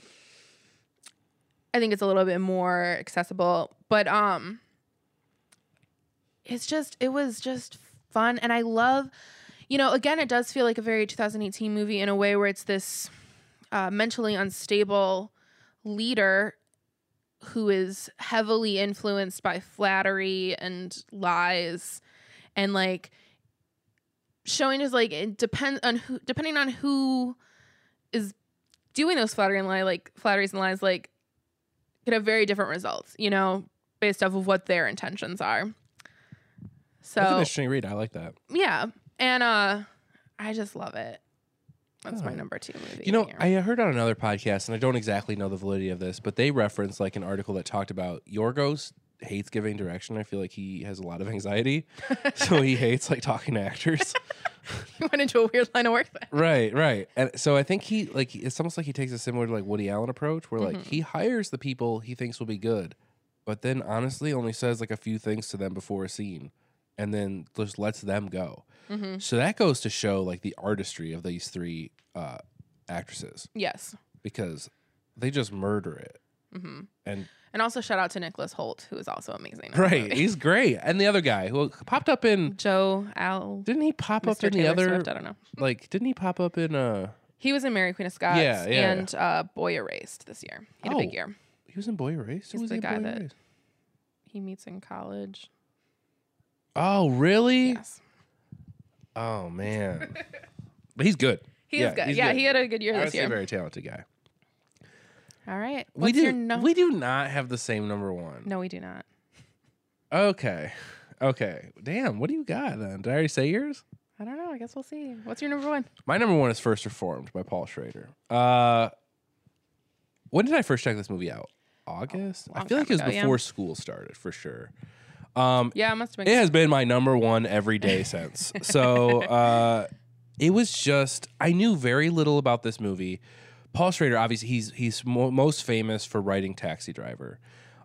I think it's a little bit more accessible. But um, it's just it was just fun, and I love, you know, again, it does feel like a very 2018 movie in a way where it's this uh, mentally unstable leader who is heavily influenced by flattery and lies and like showing is like it depends on who depending on who is doing those flattery and lie like flatteries and lies like could have very different results you know based off of what their intentions are That's an so interesting read. I like that. yeah and uh i just love it that's my Oh. number two movie You know. I heard on another podcast, and I don't exactly know the validity of this, but they referenced like an article that talked about Yorgos hates giving direction. I feel like he has a lot of anxiety, so he hates like talking to actors. He went into a weird line of work then right, right. And so I think he like it's almost like he takes a similar to like Woody Allen approach, where like Mhm. he hires the people he thinks will be good, but then honestly only says like a few things to them before a scene, and then just lets them go. Mm-hmm. So that goes to show like the artistry of these three uh, actresses yes because they just murder it. hmm And and also shout out to Nicholas Hoult, who is also amazing. in the right, movie. he's great. And the other guy who popped up in Joe Al. didn't he pop up Mr. in the Taylor other Swift, I don't know. like didn't he pop up in uh He was in Mary Queen of Scots Yeah, yeah. and uh, Boy Erased this year. He had a big Oh. year. he was in Boy Erased? Who He's was the he in guy Boy that- Erased? He meets in college. Oh, really? Yes. Oh man. but he's good. He Yeah, is good. Yeah, good. he had a good year I would this say a year. very talented guy. All right. we do your no? we do not have the same number one. no, we do not. Okay. Okay. Damn, what do you got then? Did I already say yours? I don't know. I guess we'll see. What's your number one? My number one is First Reformed by Paul Schrader. Uh, when did I first check this movie out? August. I feel like it was time ago, yeah. before school started for sure. Um, Yeah, it must have been. it has been my number one every day since. so uh, it was just I knew very little about this movie. Paul Schrader, obviously, he's he's mo- most famous for writing Taxi Driver.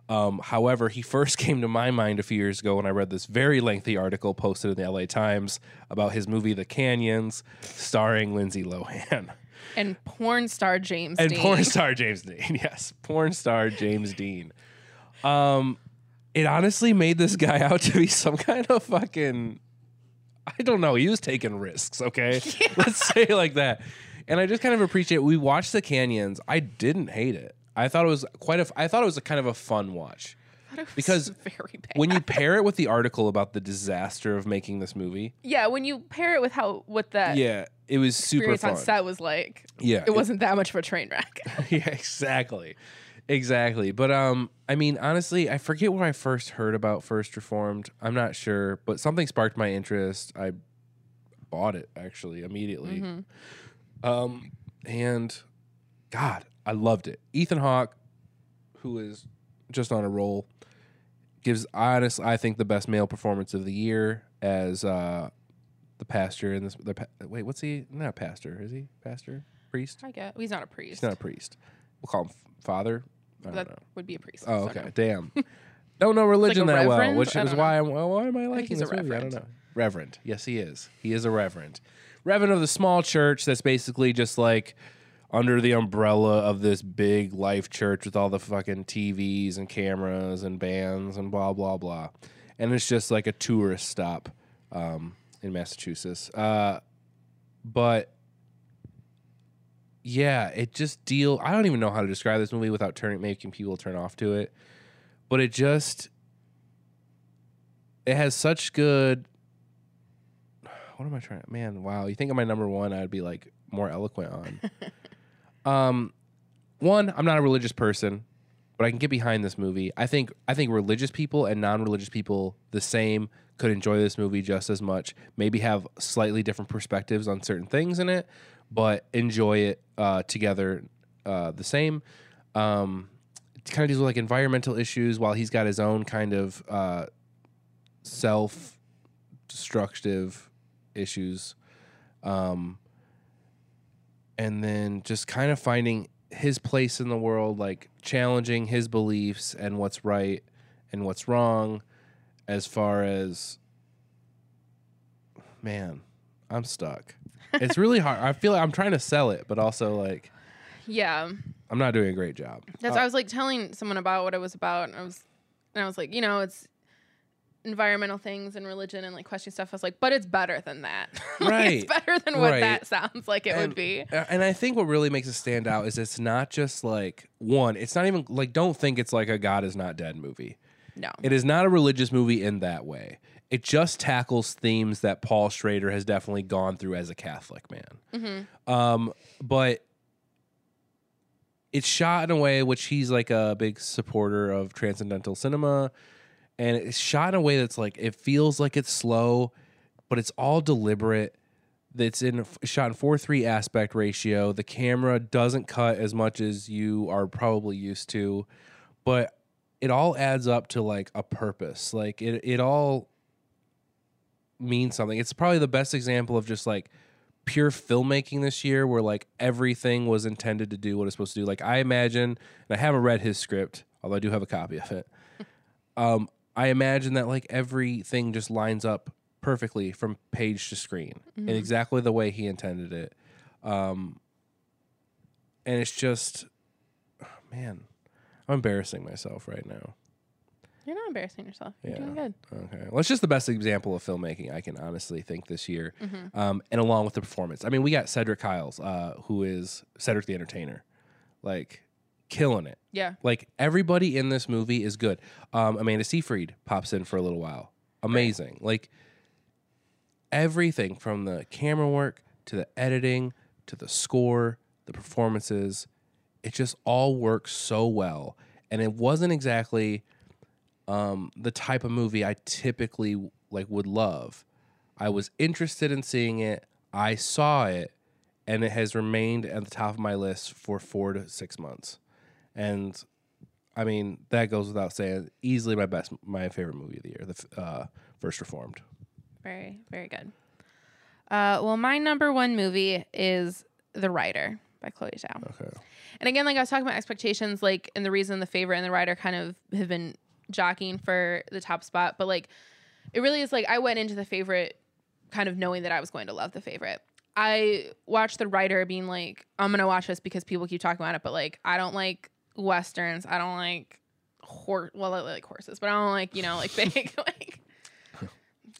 Um, however, he first came to my mind a few years ago when I read this very lengthy article posted in the LA Times about his movie The Canyons, starring Lindsay Lohan and porn star James and Dean. porn star James Dean. Yes, porn star James Dean. Um, it honestly made this guy out to be some kind of fucking. I don't know. He was taking risks. Okay, let's say it like that. And I just kind of appreciate. We watched the canyons. I didn't hate it. I thought it was quite a. I thought it was a kind of a fun watch it because when you pair it with the article about the disaster of making this movie. yeah, when you pair it with how what that Yeah, it was super fun. on set was like, Yeah, it wasn't that much of a train wreck. yeah, exactly. Exactly. But um I mean honestly, I forget where I first heard about First Reformed. I'm not sure, but something sparked my interest. I bought it actually immediately. Mhm. Um and god, I loved it. Ethan Hawke who is just on a roll gives honest I think the best male performance of the year. as uh, the pastor in this. The pa- wait, what's he? Not a pastor, is he? Pastor, priest? I get. He's not a priest. He's not a priest. We'll call him father. I don't that know. would be a priest. Oh, okay. Damn. don't know religion a that well, reverend? which I is don't why I'm. Well, why am I liking he's this a movie? I don't reverend. know. Reverend. Yes, he is. He is a reverend. Reverend of the small church that's basically just like under the umbrella of this big life church with all the fucking TVs and cameras and bands and blah blah blah. And it's just like a tourist stop um, in Massachusetts. Uh, but yeah, it just deal. I don't even know how to describe this movie without turning making people turn off to it. But it just it has such good. What am I trying? Man, wow! You think of my number one, I'd be like more eloquent on. um, one, I'm not a religious person, but I can get behind this movie. I think I think religious people and non-religious people the same could enjoy this movie just as much. Maybe have slightly different perspectives on certain things in it, but enjoy it uh, together uh, the same. Um, kind of deals with like environmental issues while he's got his own kind of uh, self-destructive issues. Um, and then just kind of finding his place in the world, like challenging his beliefs and what's right and what's wrong, as far as man, I'm stuck. It's really hard. I feel like I'm trying to sell it, but also like Yeah. I'm not doing a great job. That's Uh, I was like telling someone about what it was about, and I was, and I was like, you know, it's environmental things and religion and like question stuff. I was like, but it's better than that. Like, Right. It's better than what Right. that sounds like it And- would be. Uh, And I think what really makes it stand out is it's not just like one, it's not even like don't think it's like a God is not dead movie. No. It is not a religious movie in that way. It just tackles themes that Paul Schrader has definitely gone through as a Catholic man. hmm Um, but it's shot in a way which he's like a big supporter of transcendental cinema, and it's shot in a way that's like it feels like it's slow, but it's all deliberate. That's in shot in four three aspect ratio. The camera doesn't cut as much as you are probably used to, but it all adds up to like a purpose. Like it, it all means something. It's probably the best example of just like pure filmmaking this year where like everything was intended to do what it's supposed to do. Like I imagine, and I haven't read his script, although I do have a copy of it. um, I imagine that like everything just lines up perfectly from page to screen in exactly the way he intended it. Um, and it's just, man, I'm embarrassing myself right now. You're not embarrassing yourself. You're doing good. Okay. Well, it's just the best example of filmmaking I can honestly think this year. Mhm. Um, and along with the performance. I mean, we got Cedric Kyles, uh, who is Cedric the Entertainer, like killing it. Yeah. Like everybody in this movie is good. Um, Amanda Seyfried pops in for a little while. Amazing. Like everything from the camera work to the editing to the score, the performances, it just all works so well. And it wasn't exactly um, the type of movie I typically like would love. I was interested in seeing it. I saw it, and it has remained at the top of my list for four to six months. And I mean, that goes without saying. Easily my best, my favorite movie of the year, the uh, First Reformed. Very, very good. Uh, well, my number one movie is The Rider by Chloe Zhao. Okay. And again, like I was talking about expectations, like, and the reason the favorite and the rider kind of have been jockeying for the top spot, but like, it really is like I went into the favorite kind of knowing that I was going to love the favorite. I watched the rider being like, I'm gonna watch this because people keep talking about it, but like, I don't like westerns. I don't like horse. Well, I like horses, but I don't like you know like big like.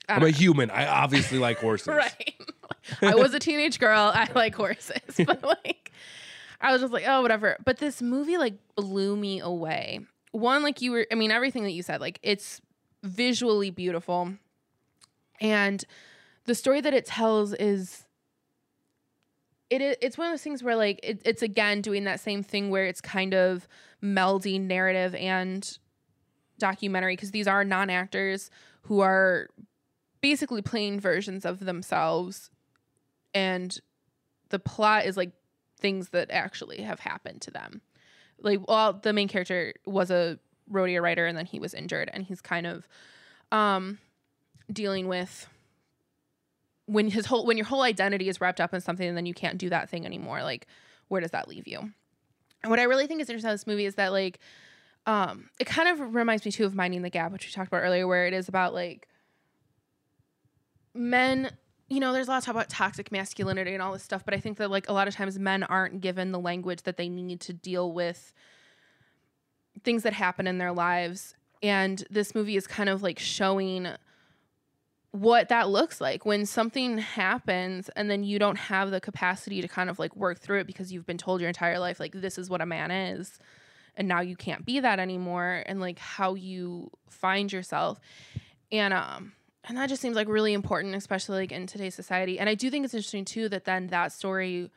I'm don't a human. I obviously like horses. right. I was a teenage girl. I like horses, but like, I was just like, oh, whatever. But this movie like blew me away. One, like you were, I mean, everything that you said, like it's visually beautiful, and the story that it tells is. It, it's one of those things where like it, it's again doing that same thing where it's kind of melding narrative and documentary because these are non-actors who are basically playing versions of themselves and the plot is like things that actually have happened to them like well the main character was a rodeo rider and then he was injured and he's kind of um dealing with when his whole when your whole identity is wrapped up in something and then you can't do that thing anymore like where does that leave you? And what i really think is interesting about this movie is that like um it kind of reminds me too of minding the gap which we talked about earlier where it is about like men you know there's a lot of talk about toxic masculinity and all this stuff but i think that like a lot of times men aren't given the language that they need to deal with things that happen in their lives. And this movie is kind of like showing what that looks like when something happens and then you don't have the capacity to kind of like work through it because you've been told your entire life like this is what a man is and now you can't be that anymore and like how you find yourself. And um and that just seems like really important especially like in today's society. And i do think it's interesting too that then that story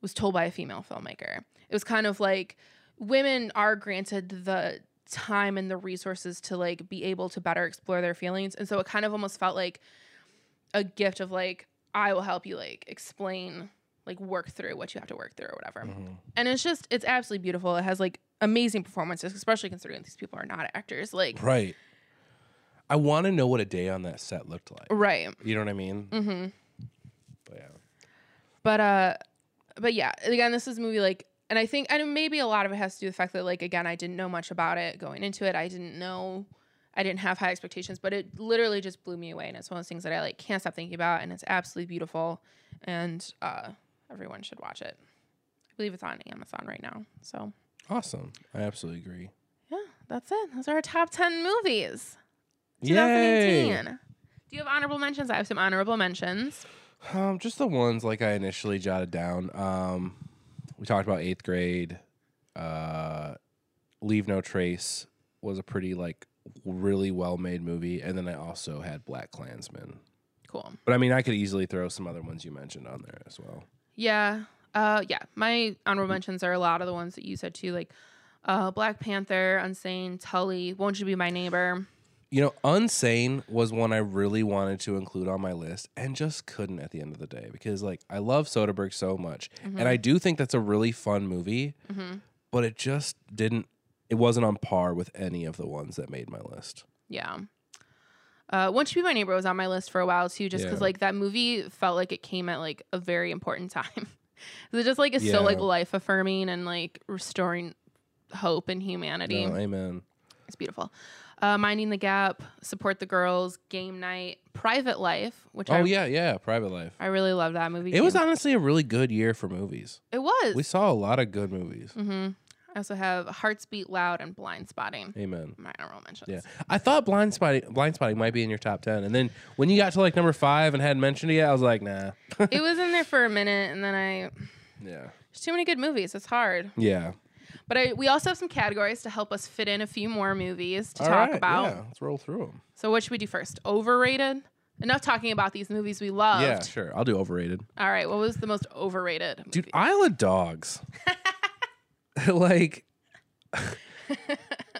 was told by a female filmmaker. It was kind of like women are granted the time and the resources to like be able to better explore their feelings. And so it kind of almost felt like a gift of like i will help you like explain like work through what you have to work through or whatever. Mm-hmm. and it's just it's absolutely beautiful. It has like amazing performances especially considering these people are not actors. Like Right. I want to know what a day on that set looked like. right You know what I mean? mm-hmm But yeah. but uh but yeah again this is a movie like and i think and maybe a lot of it has to do with the fact that like again i didn't know much about it going into it i didn't know i didn't have high expectations but it literally just blew me away and it's one of those things that i like can't stop thinking about and it's absolutely beautiful and uh everyone should watch it i believe it's on amazon right now so Awesome. I absolutely agree. yeah that's it those are our top 10 movies Yay. do you have honorable mentions i have some honorable mentions Um, just the ones like I initially jotted down. Um, we talked about eighth grade. Uh, Leave No Trace was a pretty like really well made movie, and then I also had Black Klansman. cool But I mean, I could easily throw some other ones you mentioned on there as well. Yeah. Uh yeah. My honorable mentions are a lot of the ones that you said too, like uh Black Panther, Unsane, Tully, Won't You Be My Neighbor. You know, Unsane was one I really wanted to include on my list and just couldn't at the end of the day because, like, I love Soderbergh so much. And I do think that's a really fun movie, but it just didn't, it wasn't on par with any of the ones that made my list. Yeah. Uh Won't You Be My Neighbor was on my list for a while too, just because Yeah. like that movie felt like it came at like a very important time. it just like is so like life affirming and like restoring hope and humanity. No, amen. It's beautiful. Uh, Minding the Gap, Support the Girls, Game Night, Private Life, which Oh, I, yeah, yeah. Private Life. I really love that movie. It was honestly a really good year for movies. It was. We saw a lot of good movies. hmm I also have Hearts Beat Loud and Blindspotting. Amen. My honorable mentions. Yeah, I thought Blindspotting, Blind Spotting might be in your top ten, and then when you got to like number five and hadn't mentioned it yet, I was like, nah. it was in there for a minute, and then I yeah, there's too many good movies. It's hard. yeah. But I, we also have some categories to help us fit in a few more movies to All talk right, about. Yeah, let's roll through them. So what should we do first? Overrated. Enough talking about these movies we loved. Yeah, sure. I'll do overrated. All right. What was the most overrated? Dude, movie? Isle of Dogs. like,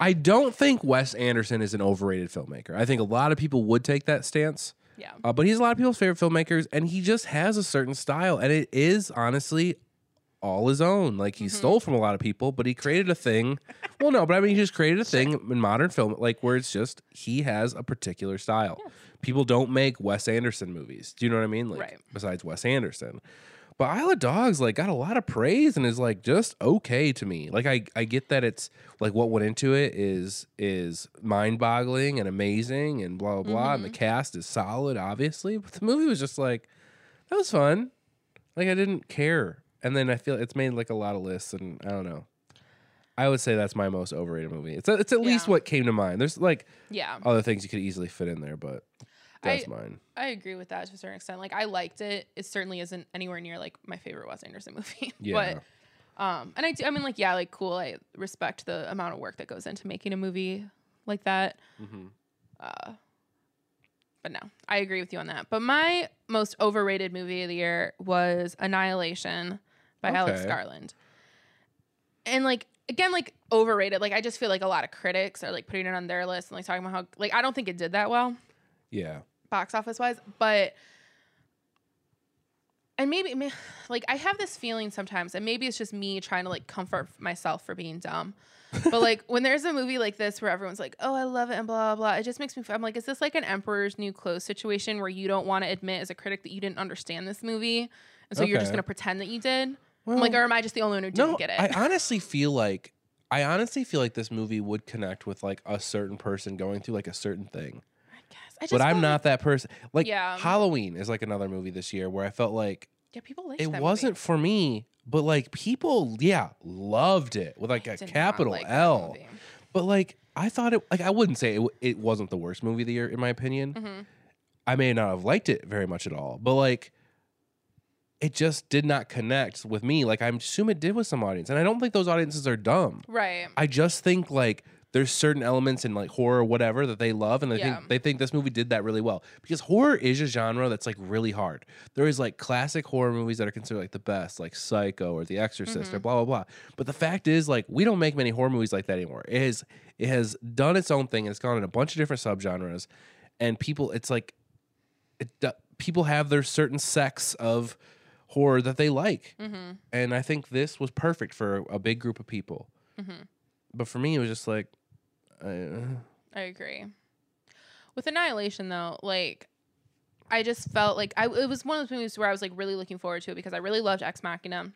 I don't think Wes Anderson is an overrated filmmaker. I think a lot of people would take that stance, yeah. uh, but he's a lot of people's favorite filmmakers, and he just has a certain style, and it is honestly all his own. Like he mm-hmm. stole from a lot of people, but he created a thing. well, no, but I mean, he just created a thing in modern film, like where it's just he has a particular style. People don't make Wes Anderson movies. Do you know what I mean? Like Right. besides Wes Anderson. But Isle of Dogs like got a lot of praise and is like just okay to me. Like I I get that it's like what went into it is is mind boggling and amazing and blah blah blah. And the mm-hmm. cast is solid, obviously. But the movie was just like that was fun. Like I didn't care. And then I feel it's made like a lot of lists and I don't know. I would say that's my most overrated movie. It's it's at least Yeah. what came to mind. There's like Yeah. other things you could easily fit in there, but that's mine. I agree with that to a certain extent. Like I liked it. It certainly isn't anywhere near like my favorite Wes Anderson movie. Yeah. But um and I do I mean like yeah, like cool. I respect the amount of work that goes into making a movie like that. Mhm. Uh but no, I agree with you on that. But my most overrated movie of the year was Annihilation by Alex Garland. And like again, like overrated. Like I just feel like a lot of critics are like putting it on their list and like talking about how like I don't think it did that well Yeah. box office wise, but and maybe like I have this feeling sometimes, and maybe it's just me trying to like comfort myself for being dumb. but like when there's a movie like this where everyone's like, "Oh, I love it," and blah blah blah, it just makes me. Feel, I'm like, is this like an Emperor's New Clothes situation where you don't want to admit as a critic that you didn't understand this movie, and so you're just gonna pretend that you did? Well, I'm like, or am I just the only one who didn't no, get it? I honestly feel like I honestly feel like this movie would connect with like a certain person going through like a certain thing. I guess. I just But I'm not Like, that person. Like Yeah. Halloween is like another movie this year where I felt like yeah, people like it wasn't Movie. for me, but like people, yeah, loved it with like I a capital like L. But like I thought it like I wouldn't say it, it wasn't the worst movie of the year in my opinion. Mhm. I may not have liked it very much at all, but like it just did not connect with me. Like I assume it did with some audience, and I don't think those audiences are dumb. Right. I just think like there's certain elements in like horror or whatever that they love and they Yeah. think they think this movie did that really well because horror is a genre that's like really hard. There is like classic horror movies that are considered like the best, like Psycho or The Exorcist or Mhm. blah blah blah. But the fact is like we don't make many horror movies like that anymore. It has it has done its own thing. It's gone in a bunch of different subgenres, and people it's like it people have their certain sects of horror that they like, Mm-hmm. and I think this was perfect for a big group of people. Mm-hmm. But for me, it was just like. Uh, I agree. With Annihilation, though, like I just felt like I it was one of those movies where I was like really looking forward to it because I really loved Ex Machina.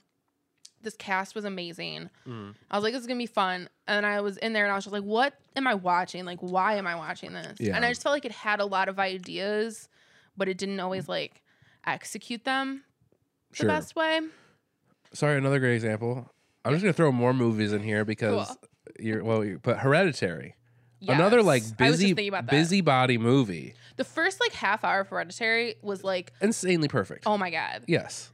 This cast was amazing. Mm. I was like, this is gonna be fun. And I was in there and I was just like, what am I watching? Like, why am I watching this? Yeah. And I just felt like it had a lot of ideas, but it didn't always like execute them the best way. Sorry, another great example. I'm just gonna throw more movies in here because Cool. you're well, you're, but Hereditary, another like busy thinking about that. busybody movie, The first like half hour of Hereditary was like, insanely perfect. oh my god. Yes,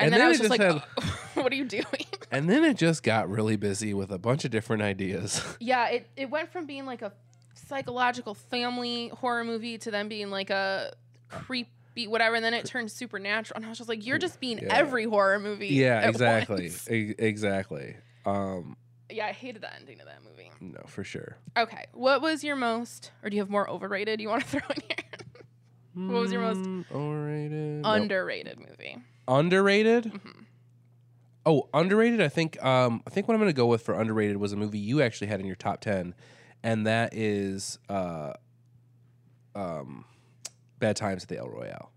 And, And then, then I it was just just like, had- "Oh, what are you doing? and then it just got really busy with a bunch of different ideas. Yeah, it, it went from being like a psychological family horror movie to then being like a creepy whatever, and then it turned supernatural. And I was just like, you're just being Yeah. every horror movie. yeah, exactly. E- exactly. Um, Yeah, I hated the ending of that movie. no, for sure. Okay, what was your most, or do you have more overrated you want to throw in here? What was your most Mm, overrated? Underrated movie. underrated? hmm Oh, underrated. I think. Um, I think what I'm going to go with for underrated was a movie you actually had in your top ten, and that is uh, um, Bad Times at the El Royale.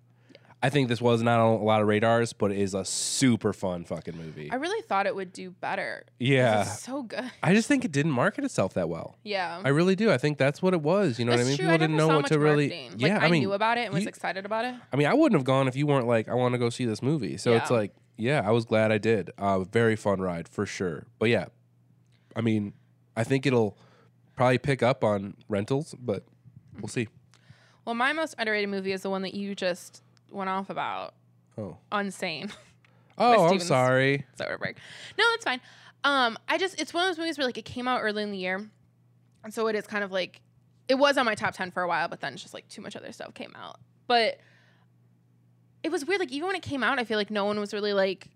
I think this was not on a lot of radars, but it is a super fun fucking movie. I really thought it would do better. yeah, It's so good. I just think it didn't market itself that well. Yeah. I really do. I think that's what it was. You know That's what I mean? true. People I didn't know what to really. marketing. Yeah, like, I mean, knew about it and was excited about it. I mean, I wouldn't have gone if you weren't like, I want to go see this movie. So it's like, yeah, I was glad I did. Uh, very fun ride for sure. But yeah, I mean, I think it'll probably pick up on rentals, but we'll see. Well, my most underrated movie is the one that you just went off about. Oh, Unsane. oh, I'm Stevens. sorry. Soderbergh. No, it's fine. Um, I just it's one of those movies where like it came out early in the year, and so it is kind of like it was on my top ten for a while, but then it's just like too much other stuff came out. But it was weird. Like even when it came out, I feel like no one was really like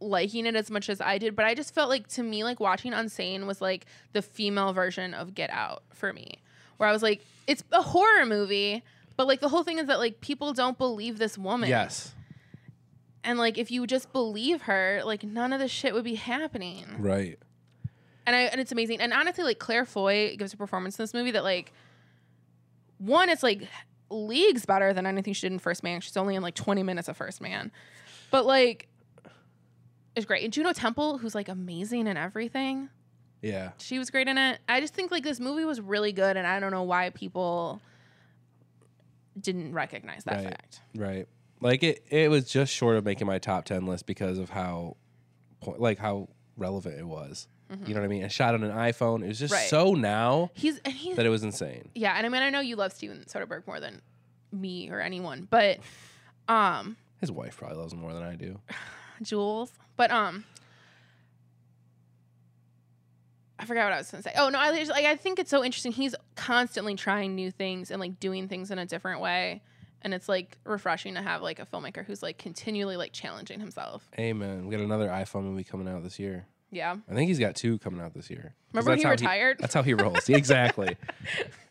liking it as much as I did. But I just felt like to me, like watching Unsane was like the female version of Get Out for me, where I was like, it's a horror movie. But like the whole thing is that like people don't believe this woman. Yes, And like if you just believe her, like none of this shit would be happening. right. And I and it's amazing. And honestly, like Claire Foy gives a performance in this movie that like one, it's like leagues better than anything she did in First Man. She's only in like 20 minutes of First Man. But like it's great. And Juno Temple, who's like amazing in everything. Yeah, She was great in it. I just think like this movie was really good and I don't know why people didn't recognize that Right. fact. right. Like it, it was just short of making my top ten list because of how, like how relevant it was. You know what I mean? And shot on an iPhone. It was just Mm-hmm. Right. so now He's and he's that it was insane. Yeah, and I mean I know you love Steven Soderbergh more than me or anyone, but um His wife probably loves him more than I do. Jules. But um I forgot what I was gonna say. Oh no, I just, like I think it's so interesting. He's constantly trying new things and like doing things in a different way. And it's like refreshing to have like a filmmaker who's like continually like challenging himself. Amen. We got another iPhone movie coming out this year. Yeah. I think he's got two coming out this year. Remember he retired? that's how he rolls. Exactly.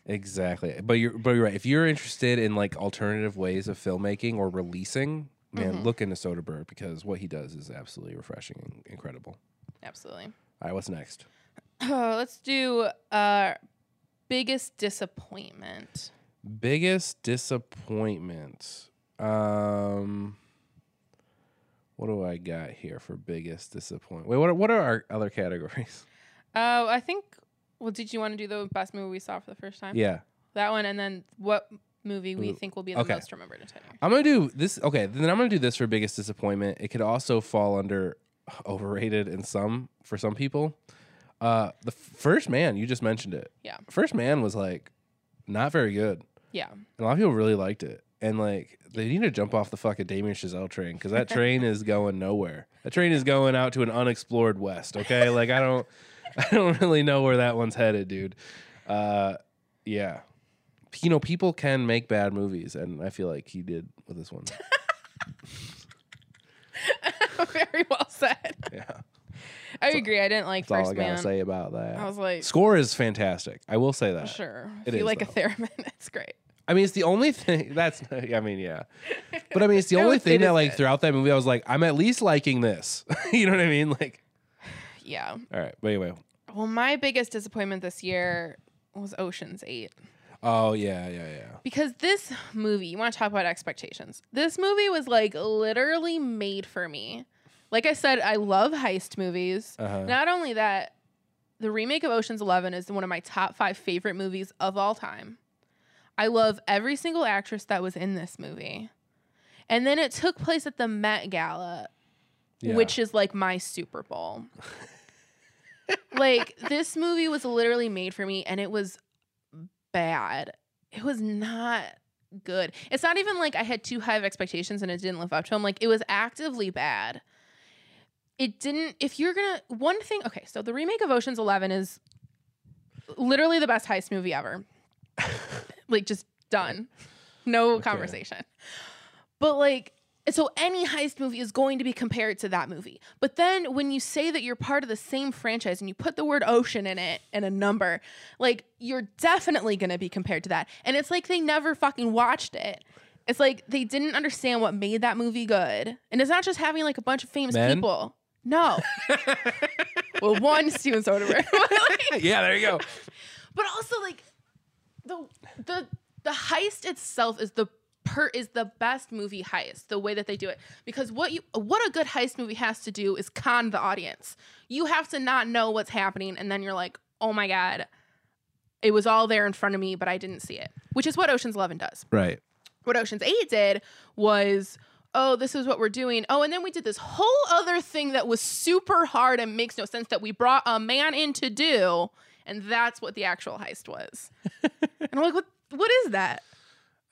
exactly. But you're but you're right. If you're interested in like alternative ways of filmmaking or releasing, man, Mhm. look into Soderbergh because what he does is absolutely refreshing and incredible. Absolutely. All right, what's next? Oh, let's do uh biggest disappointment. Biggest disappointment. Um, what do I got here for biggest disappointment? Wait, what are, what are our other categories? Oh, I think. Well, did you want to do the best movie we saw for the first time? Yeah, That one, and then what movie we Ooh, think will be the okay. most remembered in ten years? I'm gonna do this. Okay, then I'm gonna do this for biggest disappointment. It could also fall under overrated in some for some people. Uh, the first man you just mentioned it. Yeah. First man was like not very good, Yeah. and a lot of people really liked it. And like they need to jump off the fucking Damien Chazelle train because that train is going nowhere. That train is going out to an unexplored west. Okay, like I don't, I don't really know where that one's headed, dude. Uh, yeah, you know people can make bad movies, and I feel like he did with this one. Very well said. Yeah, I agree. I didn't like that's all I First gotta Man. say about that. I was like, Score is fantastic. I will say that. sure. It if you is, like though. a theremin, it's great. I mean, it's the only thing that's. I mean, yeah, but I mean, it's the No, only it- thing it that is like good. throughout that movie, I was like, I'm at least liking this. you know what I mean? Like, Yeah. all right, but anyway. Well, my biggest disappointment this year was Ocean's Eight. Oh yeah, yeah, yeah. Because this movie, you want to talk about expectations. This movie was like literally made for me. Like I said, I love heist movies. Uh-huh. Not only that, the remake of Ocean's 11 is one of my top 5 favorite movies of all time. I love every single actress that was in this movie. And then it took place at the Met Gala, Yeah. which is like my Super Bowl. like this movie was literally made for me and it was bad. It was not good. It's not even like I had too high of expectations and it didn't live up to them. Like it was actively bad. It didn't if you're to one thing okay, so the remake of Ocean's 11 is literally the best heist movie ever. like just done. No Okay. conversation. But like so any heist movie is going to be compared to that movie. But then when you say that you're part of the same franchise and you put the word ocean in it and a number, like you're definitely going to be compared to that. And it's like they never fucking watched it. It's like they didn't understand what made that movie good. And it's not just having like a bunch of famous Men? people. No. well, one Steven Soderbergh. yeah, there you go. but also like the the the heist itself is the per is the best movie heist the way that they do it because what you what a good heist movie has to do is con the audience you have to not know what's happening and then you're like oh my god it was all there in front of me but i didn't see it which is what oceans 11 does Right. what Ocean's 8 did was, oh, this is what we're doing. Oh, and then we did this whole other thing that was super hard and makes no sense that we brought a man in to do. And that's what the actual heist was. and I'm like, what, what is that?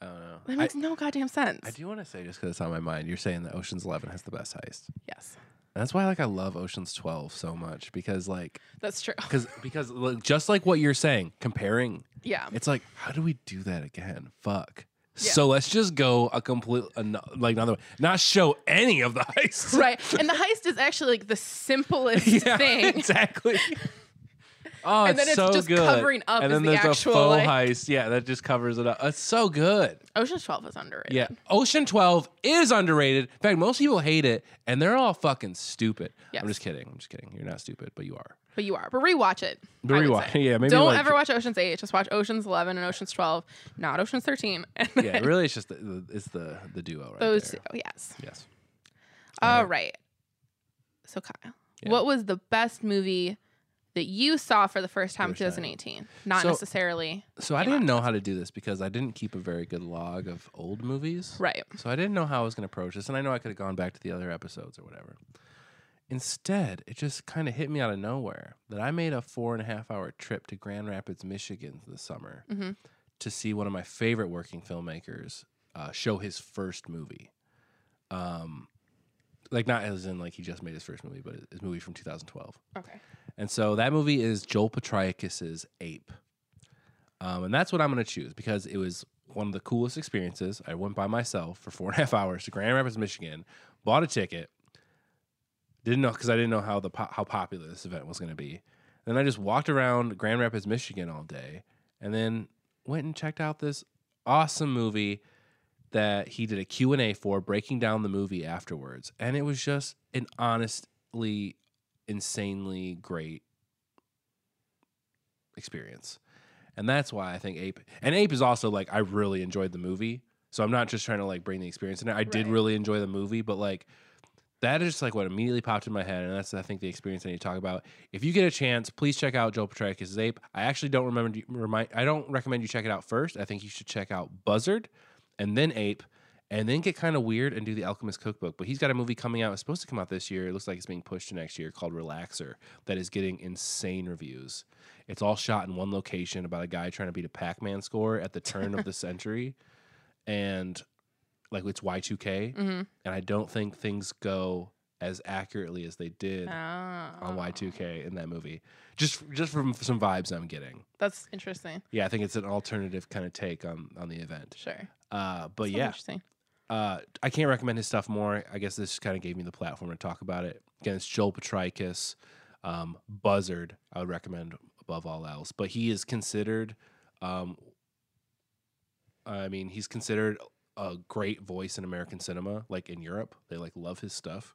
I don't know. That I, makes no goddamn sense. I do want to say just because it's on my mind, you're saying that Ocean's Eleven has the best heist. yes, And that's why like I love Ocean's Twelve so much because like that's true. because because like, just like what you're saying, comparing, Yeah. it's like how do we do that again? Fuck. Yeah. So let's just go a complete like another way. Not show any of the heists. right. And the heist is actually like the simplest yeah, thing. exactly. Oh, And it's then it's so just good. covering up and is then the there's actual, a faux like- heist. Yeah, that just covers it up. It's so good. Ocean's 12 is underrated. Yeah, Ocean Twelve is underrated. In fact, most people hate it, and they're all fucking stupid. Yes. I'm just kidding. I'm just kidding. You're not stupid, but you are. But you are. But rewatch it. But rewatch- yeah, maybe Don't like- ever watch Ocean's 8. Just watch Ocean's 11 and Ocean's 12, not Ocean's 13. And Yeah, really, it's just the, the, it's the the duo right Those there. two. Yes. Yes. All Okay. right. So Kyle, Yeah. what was the best movie that you saw for the first time in First time. 2018? Not So- necessarily. So I didn't out know how to do this because I didn't keep a very good log of old movies. Right. So I didn't know how I was going to approach this, and I know I could have gone back to the other episodes or whatever. Instead, it just kind of hit me out of nowhere that I made a four and a half hour trip to Grand Rapids, Michigan this summer hmm to see one of my favorite working filmmakers uh, show his first movie. Um, like not as in like he just made his first movie, but his movie from 2012. Okay. And so that movie is Joel Potrykus's Ape. Um, and that's what I'm going to choose because it was one of the coolest experiences. I went by myself for four and a half hours to Grand Rapids, Michigan, bought a ticket. Didn't know because I didn't know how the how popular this event was going to be. Then I just walked around Grand Rapids, Michigan all day, and then went and checked out this awesome movie that he did a Q&A for breaking down the movie afterwards and it was just an honestly insanely great experience. And that's why I think Ape and Ape is also like I really enjoyed the movie. So I'm not just trying to like bring the experience in. I did really enjoy the movie, but like that is just like what immediately popped in my head, and that's I think the experience I need to talk about. If you get a chance, please check out Joe Potrykus' Ape. I actually don't remember remind I don't recommend you check it out first. I think you should check out Buzzard, and then Ape, and then get kind of weird and do the Alchemist Cookbook. But he's got a movie coming out. It's supposed to come out this year. It looks like it's being pushed to next year called Relaxer. That is getting insane reviews. It's all shot in one location about a guy trying to beat a Pac-Man score at the turn of the century, and like it's Y2K Mm-hmm. and I don't think things go as accurately as they did Oh. on Y2K in that movie. Just just from some vibes I'm getting. That's interesting. Yeah, I think it's an alternative kind of take on on the event. Sure. Uh, but yeah, Interesting. Uh, I can't recommend his stuff more. I guess this kind of gave me the platform to talk about it. Again, it's Joel Potrykus, um, Buzzard. I would recommend above all else. But he is considered, um, I mean, he's considered a great voice in American cinema. Like in Europe, they like love his stuff,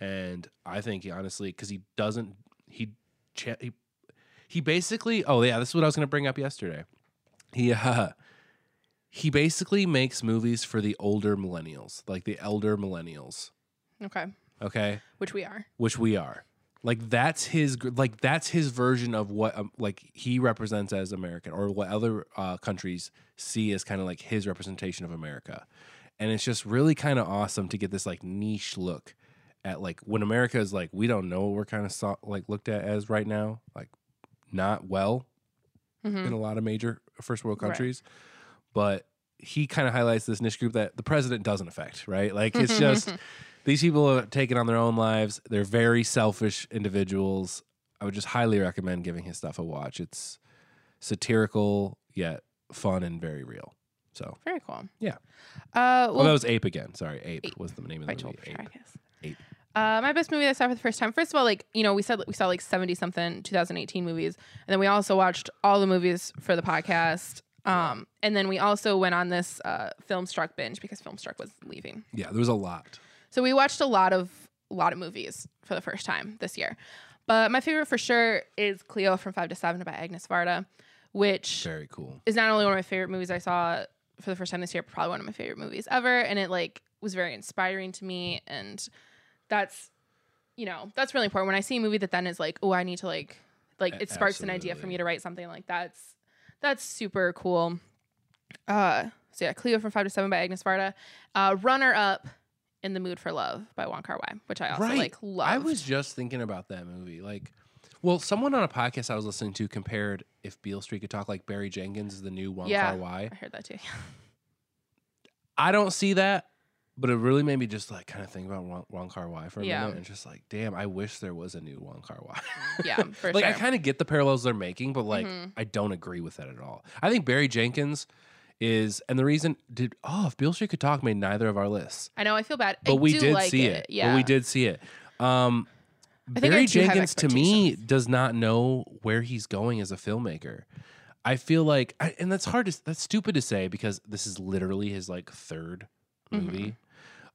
and I think he honestly, because he doesn't, he, he, he basically. Oh yeah, this is what I was going to bring up yesterday. He, uh, he basically makes movies for the older millennials, like the elder millennials. Okay. Okay, Which we are. which we are. Like that's his like that's his version of what um, like he represents as American or what other uh, countries see as kind of like his representation of America. And it's just really kind of awesome to get this like niche look at like when America is like we don't know what we're kind of saw, like looked at as right now, like not well Mhm. in a lot of major first world Right. But he kind of highlights this niche group that the president doesn't affect, right? Like it's just these people are taking on their own lives. They're very selfish individuals. I would just highly recommend giving his stuff a watch. It's satirical yet fun and very real. So, Very cool. Yeah. Uh, well, well, that was Ape again. Sorry, Ape, Ape was the name of the Joel movie. Ape. Ape. Uh, my best movie that I saw for the first time. First of all, like you know, we said we saw like seventy something 2018 movies, and then we also watched all the movies for the podcast. Um, and then we also went on this uh, Filmstruck binge because Filmstruck was leaving. Yeah, there was a lot. So we watched a lot of a lot of movies for the first time this year. But my favorite for sure is Cleo from Five to Seven by Agnes Varda, which Very cool. is not only one of my favorite movies I saw for the first time this year, but probably one of my favorite movies ever. And it like was very inspiring to me. And that's, you know, that's really important. When I see a movie that then is like, oh, I need to like, like it sparks an idea for me to write something like that's, that's super cool. Uh, so yeah, Cleo from Five to Seven by Agnes Varda. Uh, runner up in the Mood for Love by Wong Kar Wai, which I also Right. like love. I was just thinking about that movie. Like, well, someone on a podcast I was listening to compared if Beale Street could talk like Barry Jenkins is the new Wong Yeah. Kar Wai. I heard that too. I don't see that, but it really made me just like kind of think about Wong, Wong Kar Wai for a Yeah. minute and just like, damn, I wish there was a new Wong Kar Wai. yeah, for like sure. I kind of get the parallels they're making, but like Mhm. I don't agree with that at all. I think Barry Jenkins is, and the reason did oh if Beale Street could talk made neither of our lists, I know I feel bad, but I we do did like see it. it. Yeah, but we did see it. Um, I think I Barry Jenkins to me does not know where he's going as a filmmaker. I feel like, I, and that's hard to, that's stupid to say because this is literally his like third movie.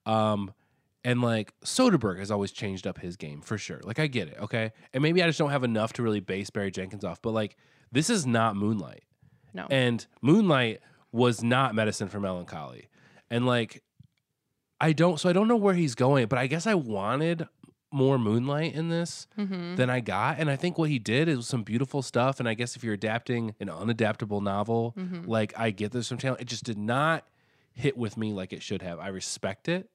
Um, and like Soderbergh has always changed up his game for sure. Like I get it, okay, and maybe I just don't have enough to really base Barry Jenkins off. But like, this is not Moonlight, No. and Moonlight was not Medicine for Melancholy, and like, I don't, so I don't know where he's going. But I guess I wanted more Moonlight in this Mhm. than I got. And I think what he did is some beautiful stuff. And I guess if you're adapting an unadaptable novel, Mhm. like I get this from talent. It just did not hit with me like it should have. I respect it.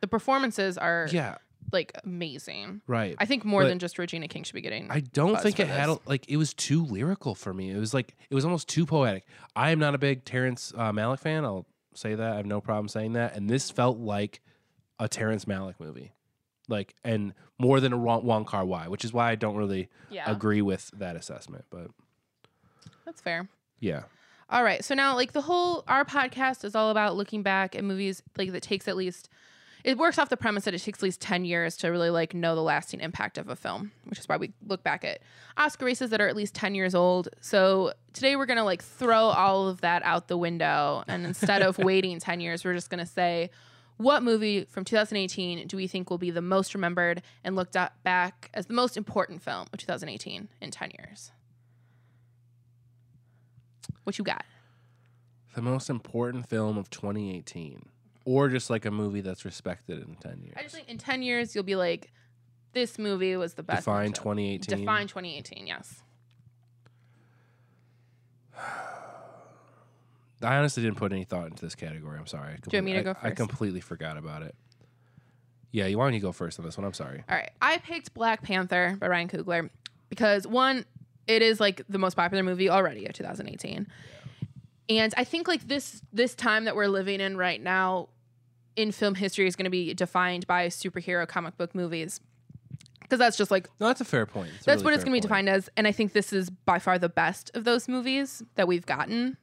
The performances are Yeah, like amazing. right. I think more But than just Regina King should be getting. I don't think it had a, like it was too lyrical for me. It was like it was almost too poetic. I am not a big Terrence uh, Malick fan. I'll say that. I have no problem saying that. And this felt like a Terrence Malick movie, like and more than a Wong Kar Wai, which is why I don't really yeah, agree with that assessment. But that's fair. yeah, All right, so now like the whole our podcast is all about looking back at movies like that takes at least it works off the premise that it takes at least 10 years to really like know the lasting impact of a film, which is why we look back at Oscar races that are at least 10 years old. So today we're going to like throw all of that out the window. And instead of waiting 10 years, we're just going to say, what movie from 2018 do we think will be the most remembered and looked at back as the most important film of 2018 in 10 years? What you got? The most important film of 2018, or just like a movie that's respected in 10 years. I just think in 10 years, you'll be like, this movie was the best. Define 2018. Define 2018, yes. I honestly didn't put any thought into this category. I'm sorry. I Do you want me to I- go I first? completely forgot about it. Yeah, you don't you go first on this one? I'm sorry. All right. I picked Black Panther by Ryan Coogler because one, it is like the most popular movie already of 2018. And I think like this this time that we're living in right now in film history is going to be defined by superhero comic book movies. Because that's just like No, that's a fair point. It's that's really what it's going to be defined as and I think this is by far the best of those movies that we've gotten.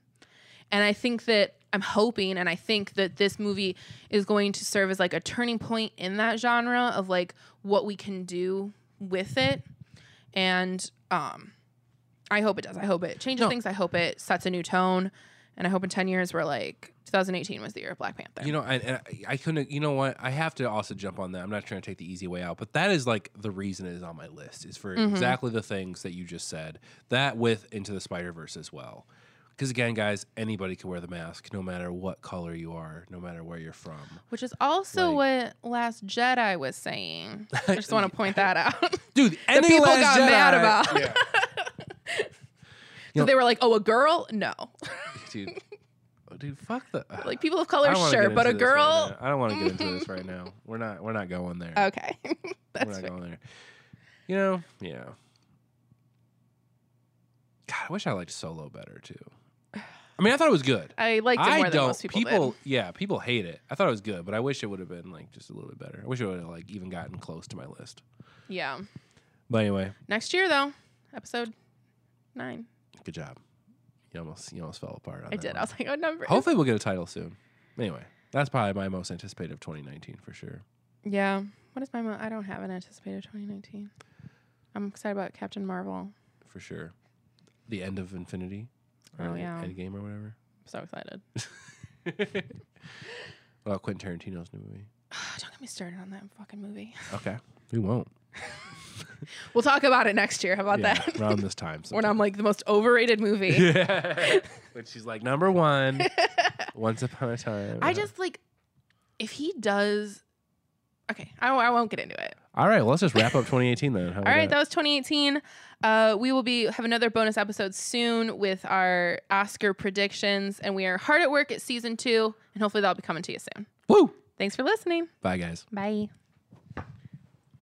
And I think that I'm hoping and I think that this movie is going to serve as like a turning point in that genre of like what we can do with it. And um I hope it does. I hope it changes No. things. I hope it sets a new tone. And I hope in 10 years we're like 2018 was the year of Black Panther. You know, I, and I, I couldn't. You know what? I have to also jump on that. I'm not trying to take the easy way out, but that is like the reason it is on my list is for Mm-hmm. exactly the things that you just said. That with Into the Spider Verse as well. Because again, guys, anybody can wear the mask, no matter what color you are, no matter where you're from. Which is also what Last Jedi was saying. I just want to point that out. Dude, any people Last got mad about. Yeah. So know- they were like, "Oh, a girl? No." dude. Oh, Dude, fuck the. Ah. like people of color, sure, but a this right girl. I don't want to get into this right now. We're not. We're not going there. okay, we're not fair. going there. You know, yeah. God, I wish I liked Solo better too. I mean, I thought it was good. I liked it more I than don't. most people, did. yeah, people hate it. I thought it was good, but I wish it would have been like just a little bit better. I wish it would have like even gotten close to my list. Yeah. But anyway, Next year, though, episode nine. good job. You almost you almost fell apart. On I did. one. I was like, "Oh, number." Hopefully, we'll get a title soon. Anyway, that's probably my most anticipated of 2019 for sure. Yeah. What is my? Mo- I don't have an anticipated 2019. I'm excited about Captain Marvel. For sure. The end of Infinity. Oh, or Oh, yeah. End game or whatever. I'm so excited. well, Quentin Tarantino's new movie. don't get me started on that fucking movie. Okay. We won't. We'll talk about it next year. How about yeah, that? around this time. when I'm like the most overrated movie. Yeah. when she's like number one. Once upon a time. I just like if he does. Okay, I, I won't get into it. All right. Well, let's just wrap up 2018 then. How All right, that was 2018. Uh, we will be have another bonus episode soon with our Oscar predictions, and we are hard at work at season two, and hopefully that'll be coming to you soon. Woo. Thanks for listening. Bye, guys. Bye.